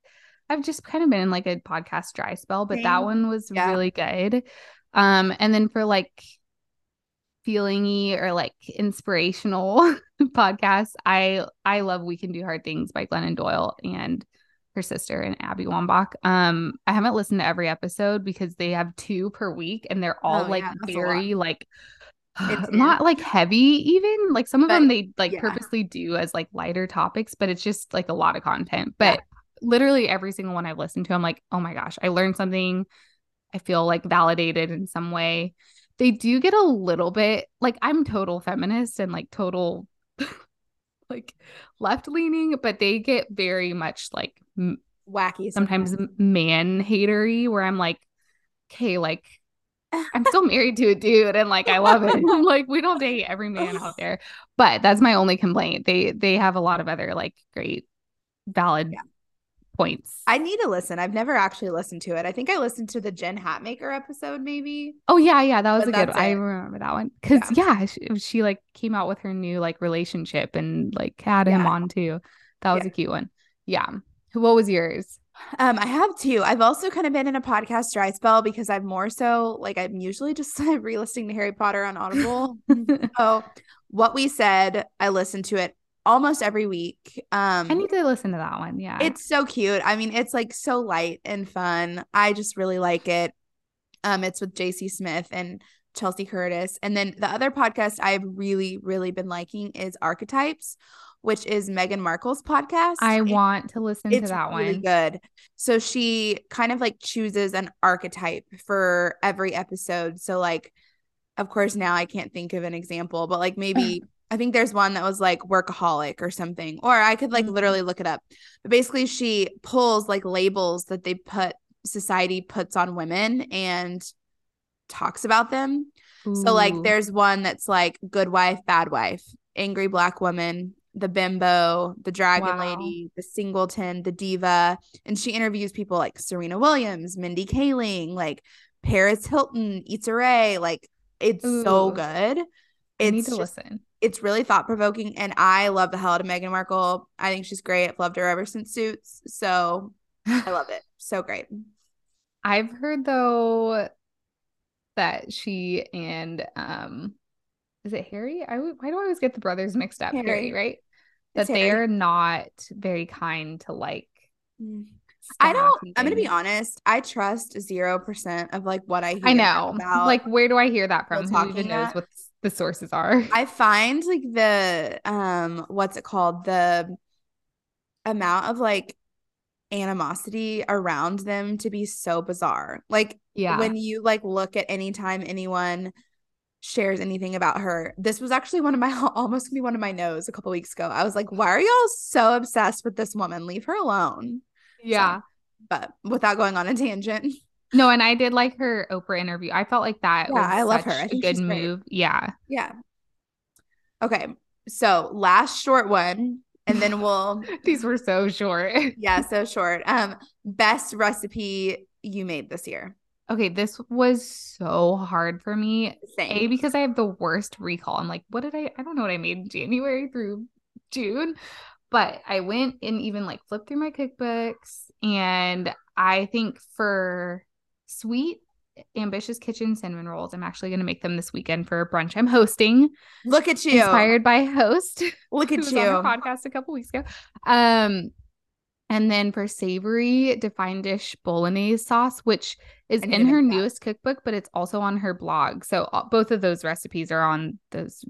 i've just kind of been in like a podcast dry spell but Same. that one was yeah. really good um and then for like feelingy or like inspirational podcasts. I I love We Can Do Hard Things by Glennon Doyle and her sister and Abby Wambach. Um, I haven't listened to every episode because they have two per week and they're all oh, like yeah, very like it's not like heavy even like some of but, them they like yeah. purposely do as like lighter topics but it's just like a lot of content but yeah. literally every single one i've listened to i'm like oh my gosh i learned something i feel like validated in some way they do get a little bit like I'm total feminist and like total like left leaning, but they get very much like wacky, sometimes, sometimes man hatery, where I'm like, okay, like I'm still married to a dude and like I love it. I'm like, we don't date every man out there. But that's my only complaint. They they have a lot of other like great valid yeah points. I need to listen. I've never actually listened to it. I think I listened to the Jen Hatmaker episode, maybe. Oh yeah, yeah, that was but a good. One. I remember that one because yeah, yeah she, she, like came out with her new like relationship and like had yeah. him on too. That was a cute one. Yeah. What was yours? Um, I have two. I've also kind of been in a podcast dry spell because I'm more so like I'm usually just re-listening to Harry Potter on Audible. so what we said, I listened to it almost every week. Um I need to listen to that one. Yeah. It's so cute. I mean, it's like so light and fun. I just really like it. Um it's with JC Smith and Chelsea Curtis. And then the other podcast I've really really been liking is Archetypes, which is Meghan Markle's podcast. I and want to listen to that really one. Good. So she kind of like chooses an archetype for every episode. So like of course now I can't think of an example, but like maybe I think there's one that was like workaholic or something, or I could like mm-hmm. literally look it up. But basically, she pulls like labels that they put society puts on women and talks about them. Ooh. So, like, there's one that's like good wife, bad wife, angry black woman, the bimbo, the dragon wow. lady, the singleton, the diva. And she interviews people like Serena Williams, Mindy Kaling, like Paris Hilton, Issa Rae. Like, it's Ooh. so good. It's I need to just, listen it's really thought provoking, and I love the hell out of Meghan Markle. I think she's great. I've loved her ever since Suits, so I love it. So great. I've heard though that she and um, is it Harry? I why do I always get the brothers mixed up? Harry, Harry right? That they are not very kind to like. Mm. I don't. I'm gonna be honest. I trust zero percent of like what I hear. I know. like, where do I hear that from? Who even knows what the sources are. I find like the um what's it called? The amount of like animosity around them to be so bizarre. Like yeah. when you like look at any time anyone shares anything about her. This was actually one of my almost gonna be one of my no's a couple weeks ago. I was like, why are y'all so obsessed with this woman? Leave her alone. Yeah. So, but without going on a tangent. No, and I did like her Oprah interview. I felt like that. Yeah, I love her. I a good move. Yeah. Yeah. Okay. So last short one, and then we'll these were so short. yeah, so short. Um, best recipe you made this year. Okay, this was so hard for me. Same. A because I have the worst recall. I'm like, what did I I don't know what I made January through June. But I went and even like flipped through my cookbooks and I think for sweet Ambitious Kitchen cinnamon rolls. I'm actually going to make them this weekend for a brunch I'm hosting. Look at you. Inspired by host. Look at you. On podcast a couple weeks ago. Um, and then for savory, defined dish bolognese sauce, which is in her newest cookbook, but it's also on her blog. So uh, both of those recipes are on those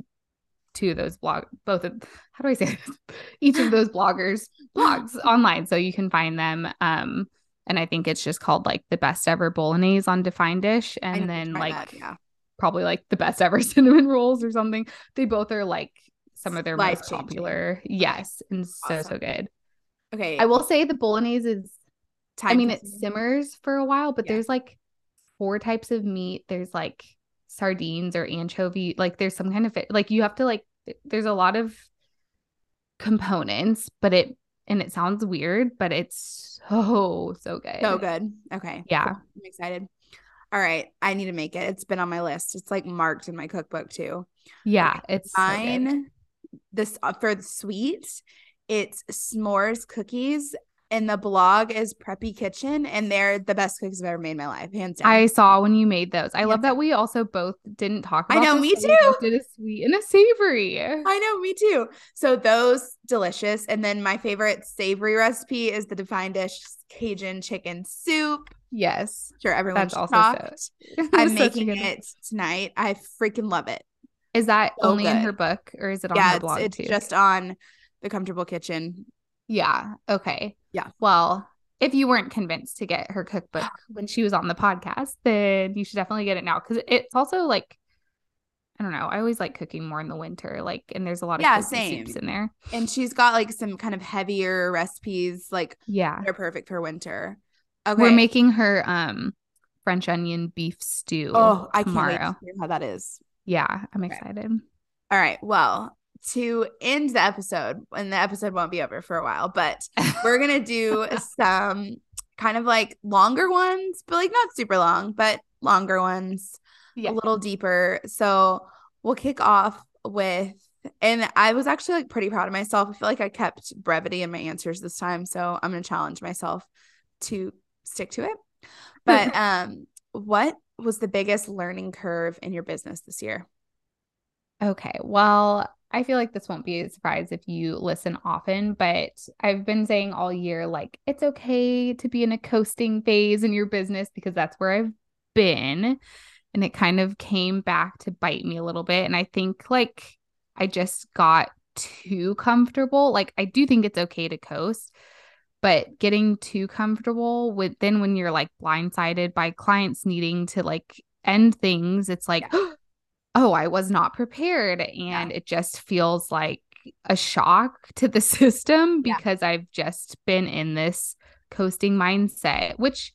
two of those blog both of how do I say this? each of those bloggers blogs online. So you can find them. Um and I think it's just called like the best ever bolognese on defined dish. And then like that, yeah. probably like the best ever cinnamon rolls or something. They both are like some of their Life most popular. Yes. And awesome. so so good. Okay. I will say the bolognese is Time I mean it simmers for a while, but yeah. there's like four types of meat. There's like sardines or anchovy. Like there's some kind of like you have to like there's a lot of components, but it and it sounds weird, but it's so so good. So good. Okay. Yeah. Cool. I'm excited. All right. I need to make it. It's been on my list. It's like marked in my cookbook too. Yeah. Okay. It's fine. So this uh, for the sweet, it's s'mores cookies and the blog is Preppy Kitchen, and they're the best cookies I've ever made in my life, hands down. I saw when you made those. I hands love that we also both didn't talk about. I know, me too. Did a sweet and a savory. I know, me too. So those delicious, and then my favorite savory recipe is the defined dish Cajun chicken soup. Yes, sure, everyone's also shocked. So. I'm making it tonight. I freaking love it. Is that so only good. in her book, or is it on yeah, her blog it's, too? It's just on the Comfortable Kitchen yeah. Okay. Yeah. Well, if you weren't convinced to get her cookbook when she was on the podcast, then you should definitely get it now because it's also like I don't know. I always like cooking more in the winter, like, and there's a lot of yeah, same. soups in there. And she's got like some kind of heavier recipes, like yeah, they're perfect for winter. Okay, we're making her um French onion beef stew. Oh, I can't wait to hear how that is. Yeah, I'm okay. excited. All right. Well, to end the episode, and the episode won't be over for a while, but we're gonna do some kind of like longer ones, but like not super long, but longer ones, yeah. a little deeper. So we'll kick off with and I was actually like pretty proud of myself. I feel like I kept brevity in my answers this time, so I'm gonna challenge myself to stick to it. But um, what was the biggest learning curve in your business this year? Okay, well, I feel like this won't be a surprise if you listen often, but I've been saying all year, like, it's okay to be in a coasting phase in your business because that's where I've been. And it kind of came back to bite me a little bit. And I think, like, I just got too comfortable. Like, I do think it's okay to coast, but getting too comfortable with then when you're like blindsided by clients needing to like end things, it's like, yeah. oh, I was not prepared. And yeah. it just feels like a shock to the system because yeah. I've just been in this coasting mindset, which,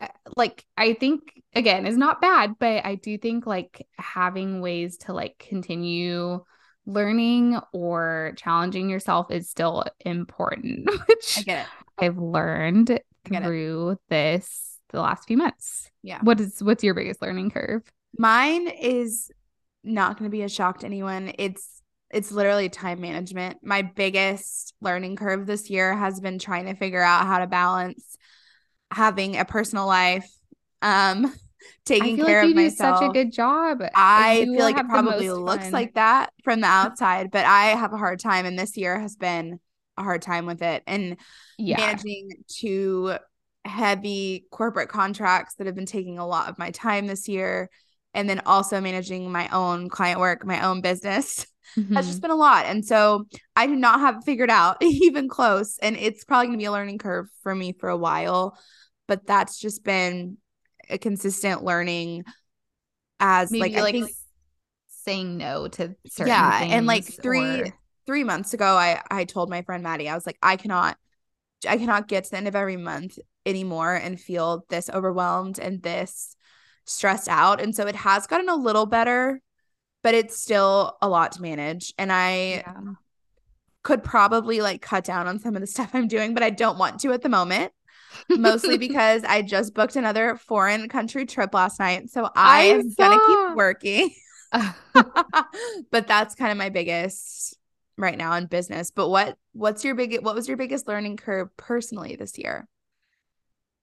uh, like, I think again is not bad, but I do think like having ways to like continue learning or challenging yourself is still important, which I get it. I've learned through this the last few months. Yeah. What is what's your biggest learning curve? Mine is not going to be a shock to anyone. It's it's literally time management. My biggest learning curve this year has been trying to figure out how to balance having a personal life, um, taking care like of myself. such a good job. I feel like it probably looks fun. like that from the outside, but I have a hard time, and this year has been a hard time with it. And yeah. managing two heavy corporate contracts that have been taking a lot of my time this year and then also managing my own client work, my own business mm-hmm. has just been a lot. And so I do not have it figured out even close. And it's probably going to be a learning curve for me for a while. But that's just been a consistent learning as Maybe like, like think saying no to certain yeah and like three or... three months ago i i told my friend maddie i was like i cannot i cannot get to the end of every month anymore and feel this overwhelmed and this stressed out. And so it has gotten a little better, but it's still a lot to manage. And I yeah. could probably like cut down on some of the stuff I'm doing, but I don't want to at the moment. Mostly because I just booked another foreign country trip last night. So I, I am saw. gonna keep working. but that's kind of my biggest right now in business. But what what's your big what was your biggest learning curve personally this year?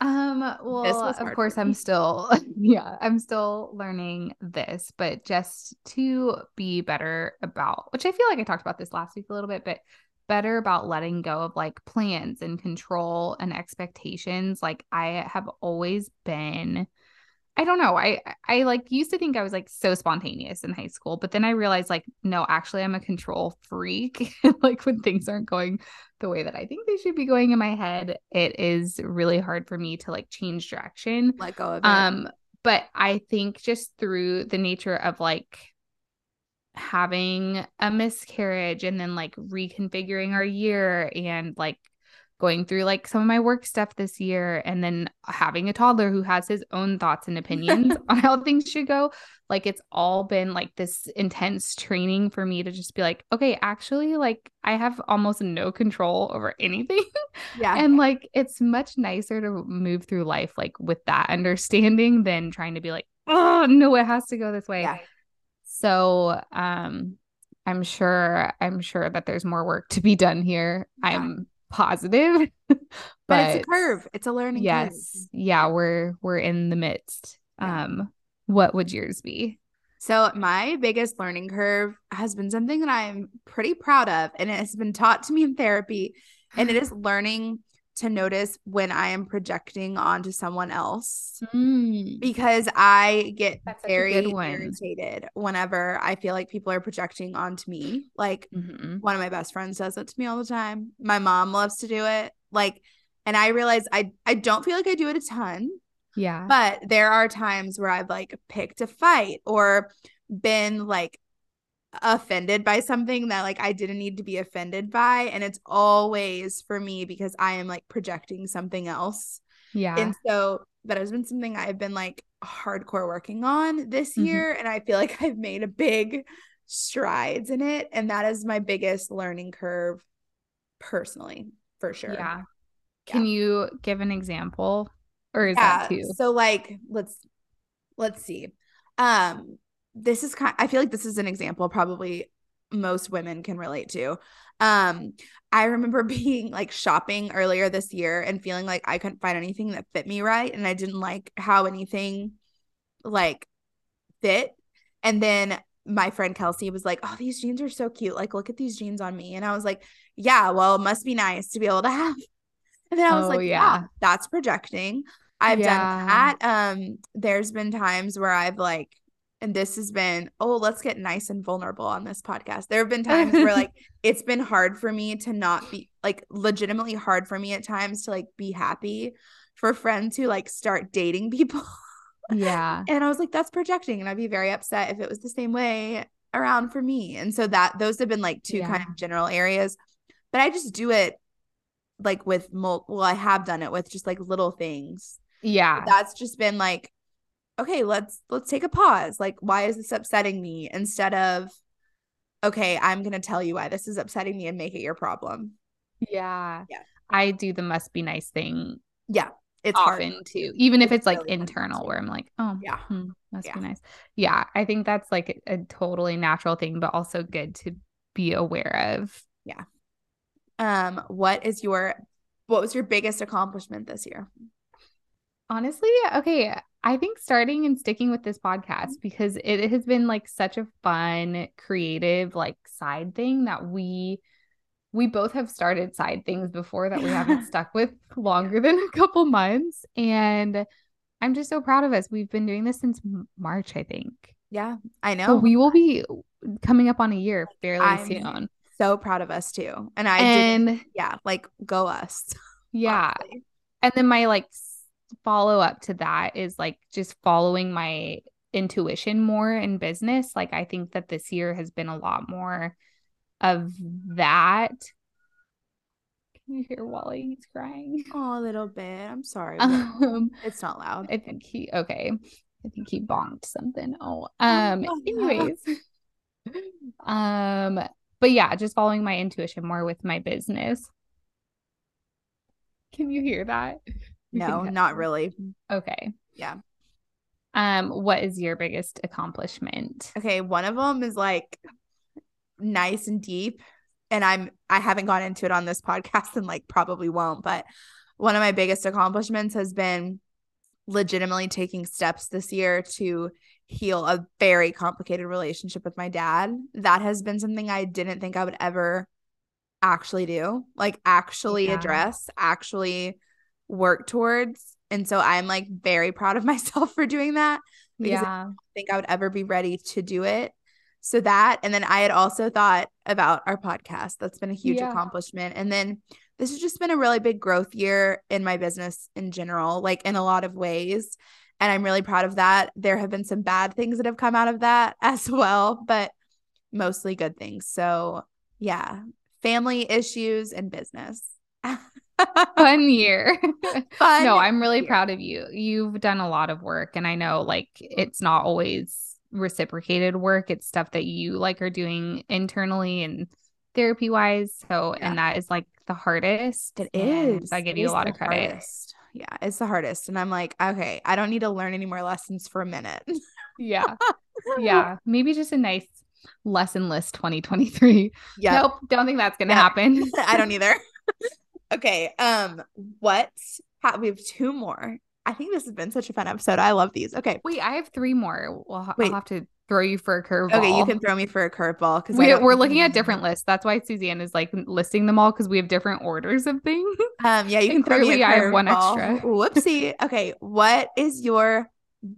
Um well, of course I'm still yeah, I'm still learning this, but just to be better about which I feel like I talked about this last week a little bit, but better about letting go of like plans and control and expectations. Like I have always been I don't know. I I like used to think I was like so spontaneous in high school, but then I realized like no, actually I'm a control freak. like when things aren't going the way that I think they should be going in my head, it is really hard for me to like change direction. Let go of it. Um but I think just through the nature of like having a miscarriage and then like reconfiguring our year and like going through like some of my work stuff this year and then having a toddler who has his own thoughts and opinions on how things should go like it's all been like this intense training for me to just be like okay actually like i have almost no control over anything yeah and like it's much nicer to move through life like with that understanding than trying to be like oh no it has to go this way yeah. so um i'm sure i'm sure that there's more work to be done here yeah. i'm positive. but, but, it's a curve. It's a learning yes, curve. Yeah, we're we're in the midst. Yeah. Um, what would yours be? So my biggest learning curve has been something that I'm pretty proud of, and it has been taught to me in therapy, and it is learning to notice when I am projecting onto someone else mm. because I get very irritated whenever I feel like people are projecting onto me. Like mm-hmm. one of my best friends does it to me all the time. My mom loves to do it. Like, and I realize I I don't feel like I do it a ton. Yeah. But there are times where I've like picked a fight or been like offended by something that like I didn't need to be offended by and it's always for me because I am like projecting something else. Yeah. And so that has been something I've been like hardcore working on this mm-hmm. year and I feel like I've made a big strides in it and that is my biggest learning curve personally, for sure. Yeah. Can yeah. you give an example or is yeah. that too? So like let's let's see. Um this is kind I feel like this is an example probably most women can relate to. Um, I remember being like shopping earlier this year and feeling like I couldn't find anything that fit me right and I didn't like how anything like fit. And then my friend Kelsey was like, "Oh, these jeans are so cute. Like look at these jeans on me." And I was like, "Yeah, well, it must be nice to be able to have." And then I was oh, like, yeah. yeah, that's projecting." I've yeah. done that. Um there's been times where I've like and this has been oh let's get nice and vulnerable on this podcast. There have been times where like it's been hard for me to not be like legitimately hard for me at times to like be happy for friends who like start dating people. Yeah. And i was like that's projecting and i'd be very upset if it was the same way around for me. And so that those have been like two yeah. kind of general areas. But i just do it like with mul- well i have done it with just like little things. Yeah. But that's just been like okay, let's let's take a pause. Like, why is this upsetting me? Instead of, okay, I'm gonna tell you why this is upsetting me and make it your problem. Yeah. Yeah. I do the must be nice thing. Yeah. It's often hard. too. Even if it's, it's like really internal where I'm like, oh yeah, hmm, must yeah. be nice. Yeah. I think that's like a, a totally natural thing, but also good to be aware of. Yeah. Um, what is your what was your biggest accomplishment this year? Honestly, okay. I think starting and sticking with this podcast mm-hmm. because it has been like such a fun, creative, like side thing that we we both have started side things before that we haven't stuck with longer than a couple months. And I'm just so proud of us. We've been doing this since March, I think. Yeah, I know. So we will be coming up on a year fairly I'm soon. So proud of us too. And I and yeah, like go us. Yeah. Honestly. And then my like follow up to that is like just following my intuition more in business. Like I think that this year has been a lot more of that. Can you hear Wally? He's crying. Oh, a little bit. I'm sorry. Um, it's not loud. I think he okay. I think he bonked something. Oh, um, anyways. um, but yeah, just following my intuition more with my business. Can you hear that? No, not really. Okay. Yeah. Um, what is your biggest accomplishment? Okay, one of them is like nice and deep, and I'm I haven't gone into it on this podcast and like probably won't, but one of my biggest accomplishments has been legitimately taking steps this year to heal a very complicated relationship with my dad. That has been something I didn't think I would ever actually do, like actually yeah. address, actually work towards. And so I'm like very proud of myself for doing that because yeah. I don't think I would ever be ready to do it. So that, and then I had also thought about our podcast. That's been a huge yeah. accomplishment. And then this has just been a really big growth year in my business in general, like in a lot of ways. And I'm really proud of that. There have been some bad things that have come out of that as well, but mostly good things. So, yeah, family issues and business. Fun year. Fun. no, I'm really year. proud of you. You've done a lot of work and I know like it's not always reciprocated work. It's stuff that you like are doing internally and therapy wise. So, yeah. and that is like the hardest. It is. I give it you a lot of credit. Hardest. Yeah, it's the hardest. And I'm like, okay, I don't need to learn any more lessons for a minute. yeah. Yeah. Maybe just a nice lesson list 2023. Yeah. Nope. Don't think that's gonna happen. I don't either. Okay. Um, what we have two more. I think this has been such a fun episode. I love these. Okay. Wait, I have three more. Well, Wait. I'll have to throw you for a curveball. Okay, you can throw me for a curveball because we, are looking at different lists. That's why Susannah is like listing them all because we have different orders of things. Um, yeah, you can throw me. A I have one extra. Whoopsie. Okay, what is your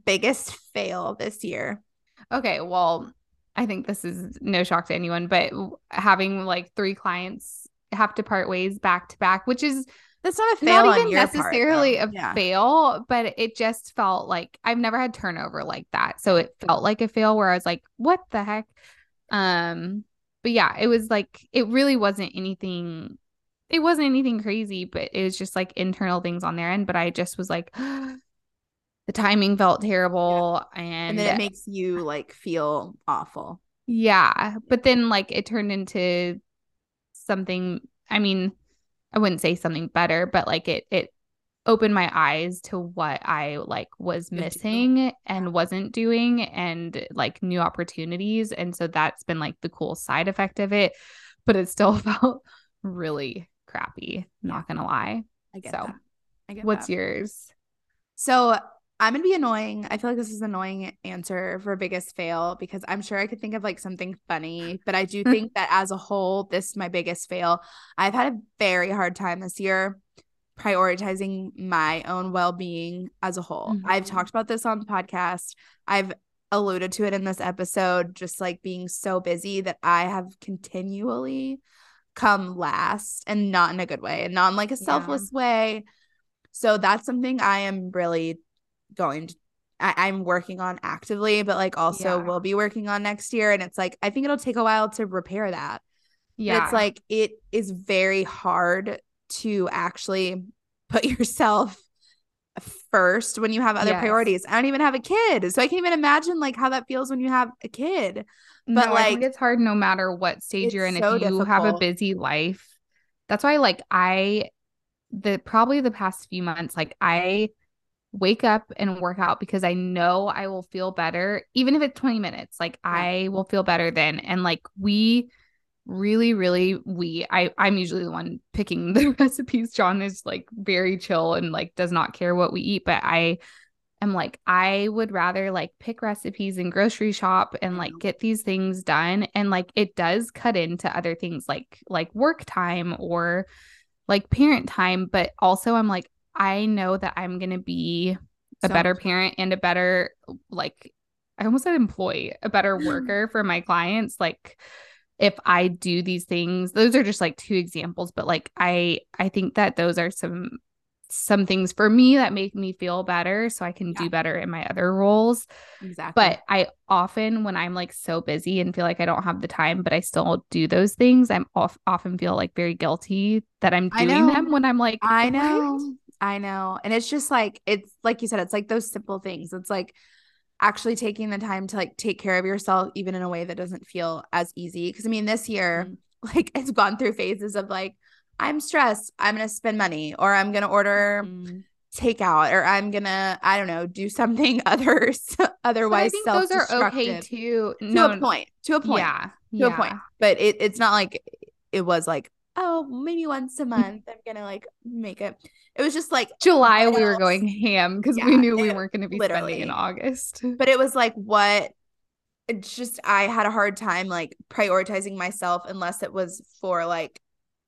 biggest fail this year? Okay, well, I think this is no shock to anyone, but having like three clients have to part ways back to back, which is that's not a fail. Not even necessarily part, a yeah. fail, but it just felt like I've never had turnover like that. So it felt like a fail where I was like, what the heck? Um, but yeah, it was like it really wasn't anything it wasn't anything crazy, but it was just like internal things on their end. But I just was like the timing felt terrible yeah. and, and then it makes you like feel awful. Yeah. But then like it turned into something I mean, I wouldn't say something better, but like it it opened my eyes to what I like was missing and wasn't doing and like new opportunities. And so that's been like the cool side effect of it. But it still felt really crappy, not gonna lie. I get so that. I get what's that. yours? So I'm gonna be annoying. I feel like this is an annoying answer for biggest fail because I'm sure I could think of like something funny, but I do think that as a whole, this is my biggest fail. I've had a very hard time this year prioritizing my own well-being as a whole. Mm-hmm. I've talked about this on the podcast. I've alluded to it in this episode, just like being so busy that I have continually come last and not in a good way and not in like a selfless yeah. way. So that's something I am really going to I, am working on actively, but like also yeah. will be working on next year. And it's like I think it'll take a while to repair that. Yeah. But it's like it is very hard to actually put yourself first when you have other yes. priorities. I don't even have a kid. So I can't even imagine like how that feels when you have a kid. But no, like it's hard no matter what stage you're in. So if you difficult. have a busy life. That's why like I the probably the past few months, like I wake up and work out because I know I will feel better, even if it's 20 minutes. Like I will feel better then. And like we really, really we I I'm usually the one picking the recipes. John is like very chill and like does not care what we eat, but I am like I would rather like pick recipes and grocery shop and like get these things done. And like it does cut into other things like like work time or like parent time, but also I'm like I know that I'm going to be a so better parent and a better, like, I almost said employee, a better worker for my clients. Like, if I do these things, those are just like two examples, but like, I, I think that those are some, some things for me that make me feel better so I can yeah. do better in my other roles. Exactly. But I often, when I'm like so busy and feel like I don't have the time, but I still do those things, I'm off, often feel like very guilty that I'm doing them when I'm like, I know. I know. And it's just like, it's like you said, it's like those simple things. It's like actually taking the time to like take care of yourself, even in a way that doesn't feel as easy. Cause I mean, this year, mm-hmm. like it's gone through phases of like, I'm stressed. I'm going to spend money or I'm going to order mm-hmm. takeout or I'm going to, I don't know, do something others otherwise. those are okay too. To no, a point, to a point. Yeah. To yeah. a point. But it, it's not like it was like oh, maybe once a month I'm gonna like make it. It was just like July we were going ham because yeah, we knew we weren't gonna be literally. spending in August. But it was like what it's just I had a hard time like prioritizing myself unless it was for like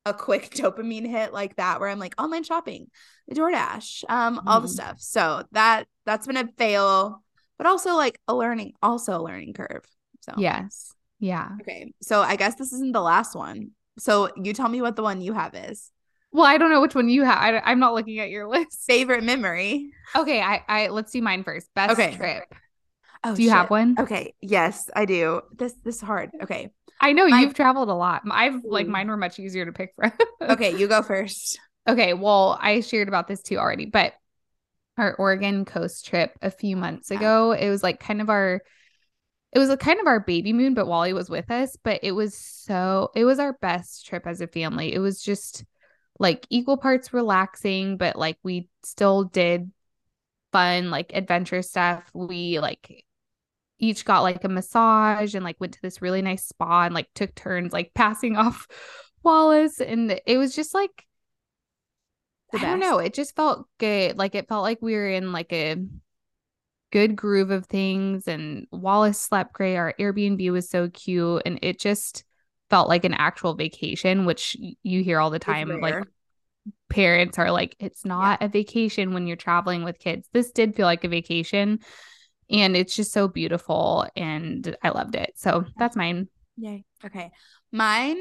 a quick dopamine hit like that where I'm like online shopping, the DoorDash, um, mm-hmm. all the mm-hmm. stuff. So that that's been a fail, but also like a learning, also a learning curve. So yes. Yeah. Okay. So I guess this isn't the last one. So you tell me what the one you have is. Well, I don't know which one you have. I, am not looking at your list. Favorite memory. Okay, I, I let's do mine first. Best okay. trip. Oh, do you shit. have one? Okay. Yes, I do. This this is hard. Okay. I know My, you've traveled a lot. I've like hmm. mine were much easier to pick from. okay, you go first. Okay, well, I shared about this too already, but our Oregon coast trip a few months ago, it was like kind of our it was a kind of our baby moon, but Wally was with us. But it was so, it was our best trip as a family. It was just like equal parts relaxing, but like we still did fun, like adventure stuff. We like each got like a massage and like went to this really nice spa and like took turns like passing off Wallace. And it was just like, I don't know. It just felt good. Like it felt like we were in like a good groove of things and Wallace slept great. Our Airbnb was so cute and it just felt like an actual vacation, which you hear all the time. Like parents are like, it's not yeah. a vacation when you're traveling with kids. This did feel like a vacation and it's just so beautiful and I loved it. So that's mine. Yay. Okay. Mine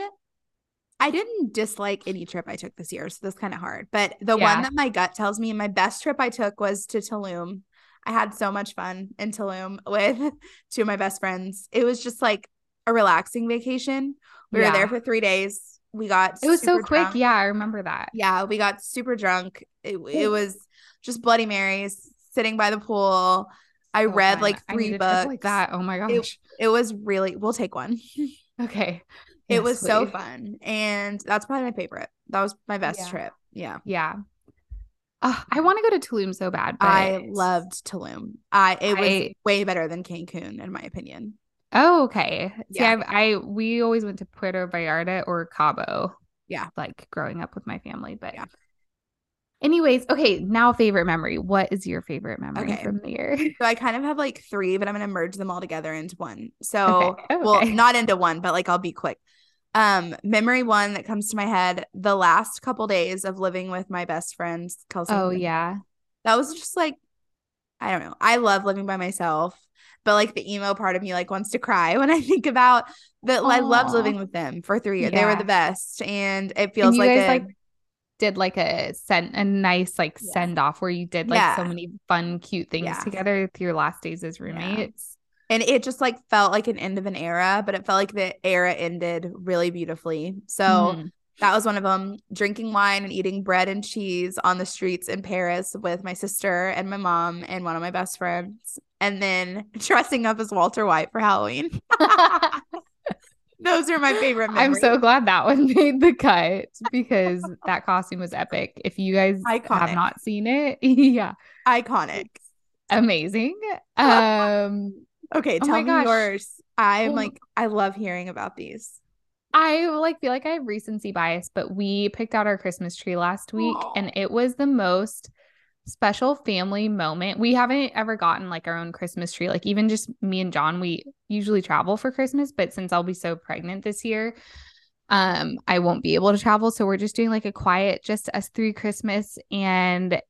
I didn't dislike any trip I took this year, so that's kind of hard. But the yeah. one that my gut tells me my best trip I took was to Tulum. I had so much fun in Tulum with two of my best friends. It was just like a relaxing vacation. We yeah. were there for three days. We got it was so quick. Drunk. Yeah, I remember that. Yeah, we got super drunk. It, it was just Bloody Marys sitting by the pool. I oh, read like three books like that. Oh my gosh, it, it was really. We'll take one. okay, it yes, was please. so fun, and that's probably my favorite. That was my best yeah. trip. Yeah, yeah. I want to go to Tulum so bad. I loved Tulum. I it was I, way better than Cancun in my opinion. Oh, okay. Yeah, See, I we always went to Puerto Vallarta or Cabo. Yeah, like growing up with my family. But yeah. Anyways, okay, now favorite memory. What is your favorite memory okay. from the year? So I kind of have like three, but I'm gonna merge them all together into one. So okay. Okay. well, not into one, but like I'll be quick. Um, memory one that comes to my head: the last couple days of living with my best friends, Kelsey. Oh yeah, that was just like, I don't know. I love living by myself, but like the emo part of me like wants to cry when I think about that. I loved living with them for three years. Yeah. They were the best, and it feels and like, guys, a, like did like a send a nice like yeah. send off where you did like yeah. so many fun cute things together with your last days as roommates and it just like felt like an end of an era but it felt like the era ended really beautifully so mm. That was one of them drinking wine and eating bread and cheese on the streets in paris with my sister and my mom and one of my best friends and then dressing up as walter white for halloween those are my favorite memories. i'm so glad that one made the cut because that costume was epic if you guys Iconic. have not seen it yeah iconic amazing um Okay, oh tell me gosh. yours. I'm well, like, I love hearing about these. I like feel like I have recency bias, but we picked out our Christmas tree last week Aww. and it was the most special family moment. We haven't ever gotten like our own Christmas tree. Like even just me and John, we usually travel for Christmas, but since I'll be so pregnant this year, um I won't be able to travel, so we're just doing like a quiet just us three Christmas and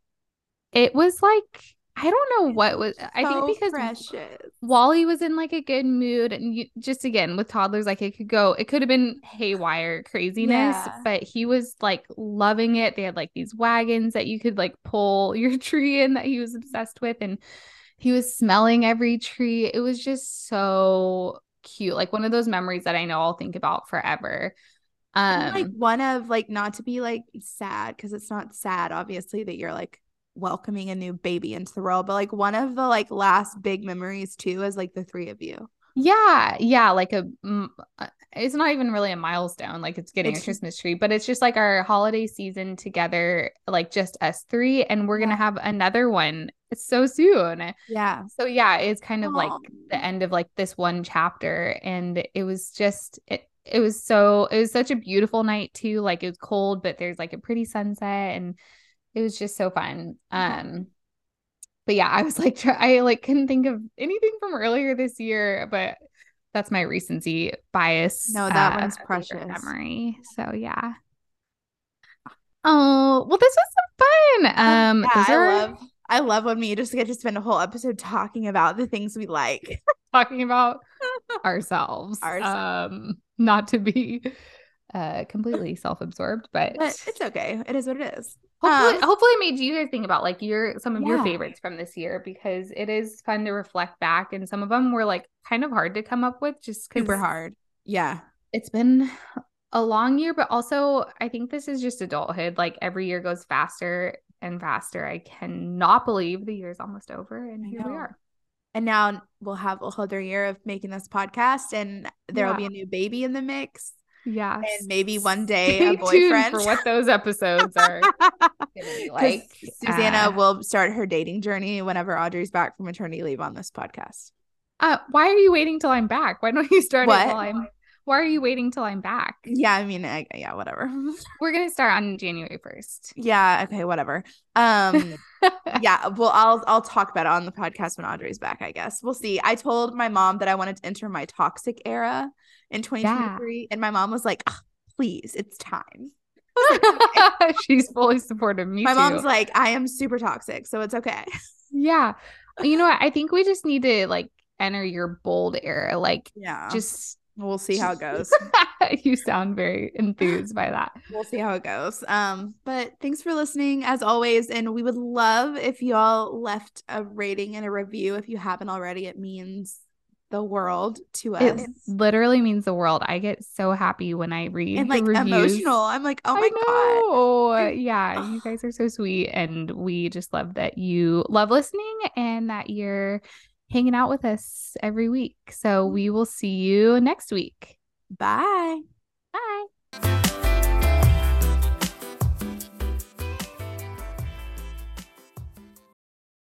it was like I don't know what was. So I think because precious. Wally was in like a good mood, and you, just again with toddlers, like it could go, it could have been haywire craziness, yeah. but he was like loving it. They had like these wagons that you could like pull your tree in that he was obsessed with, and he was smelling every tree. It was just so cute, like one of those memories that I know I'll think about forever. Um, like one of like not to be like sad because it's not sad, obviously, that you're like welcoming a new baby into the world, but like one of the like last big memories too is like the three of you. Yeah, yeah, like a uh, it's not even really a milestone like it's getting it's, a Christmas tree, but it's just like our holiday season together, like just us three and we're going to have another one so soon. Yeah. So yeah, it's kind of Aww. like the end of like this one chapter and it was just it it was so it was such a beautiful night too. Like it was cold, but there's like a pretty sunset and it was just so fun. Um but yeah, I was like try, I like couldn't think of anything from earlier this year, but that's my recency bias. No, that uh, one's precious memory. So yeah. Oh, well, this was so fun. Um, yeah, I love I love when we just get to spend a whole episode talking about the things we like. talking about ourselves. ourselves. Um, not to be uh completely self-absorbed, but, but it's okay. It is what it is. Hopefully, um, hopefully it made you guys think about like your some of yeah. your favorites from this year because it is fun to reflect back and some of them were like kind of hard to come up with just super hard. Yeah. It's been a long year, but also I think this is just adulthood. Like every year goes faster and faster. I cannot believe the year is almost over and here we are. And now we'll have a whole other year of making this podcast and there will yeah. be a new baby in the mix. Yeah. And maybe one day Stay a boyfriend. for what those episodes are like. Susannah uh, will start her dating journey whenever Audrey's back from maternity leave on this podcast. Uh, why are you waiting till I'm back? Why don't you start what? it while I'm why are you waiting till I'm back? Yeah, I mean, I, yeah, whatever. We're gonna start on January first. Yeah. Okay. Whatever. Um. yeah. Well, I'll I'll talk about it on the podcast when Audrey's back. I guess we'll see. I told my mom that I wanted to enter my toxic era in 2023, yeah. and my mom was like, oh, "Please, it's time." She's fully supportive. Me my too. mom's like, "I am super toxic, so it's okay." Yeah. You know what? I think we just need to like enter your bold era. Like, yeah, just We'll see how it goes. you sound very enthused by that. We'll see how it goes. Um, but thanks for listening as always. And we would love if y'all left a rating and a review if you haven't already. It means the world to us. It literally means the world. I get so happy when I read and like emotional. I'm like, oh my god. Yeah, you guys are so sweet. And we just love that you love listening and that you're hanging out with us every week. So we mm-hmm. will see you next week. Bye. Bye.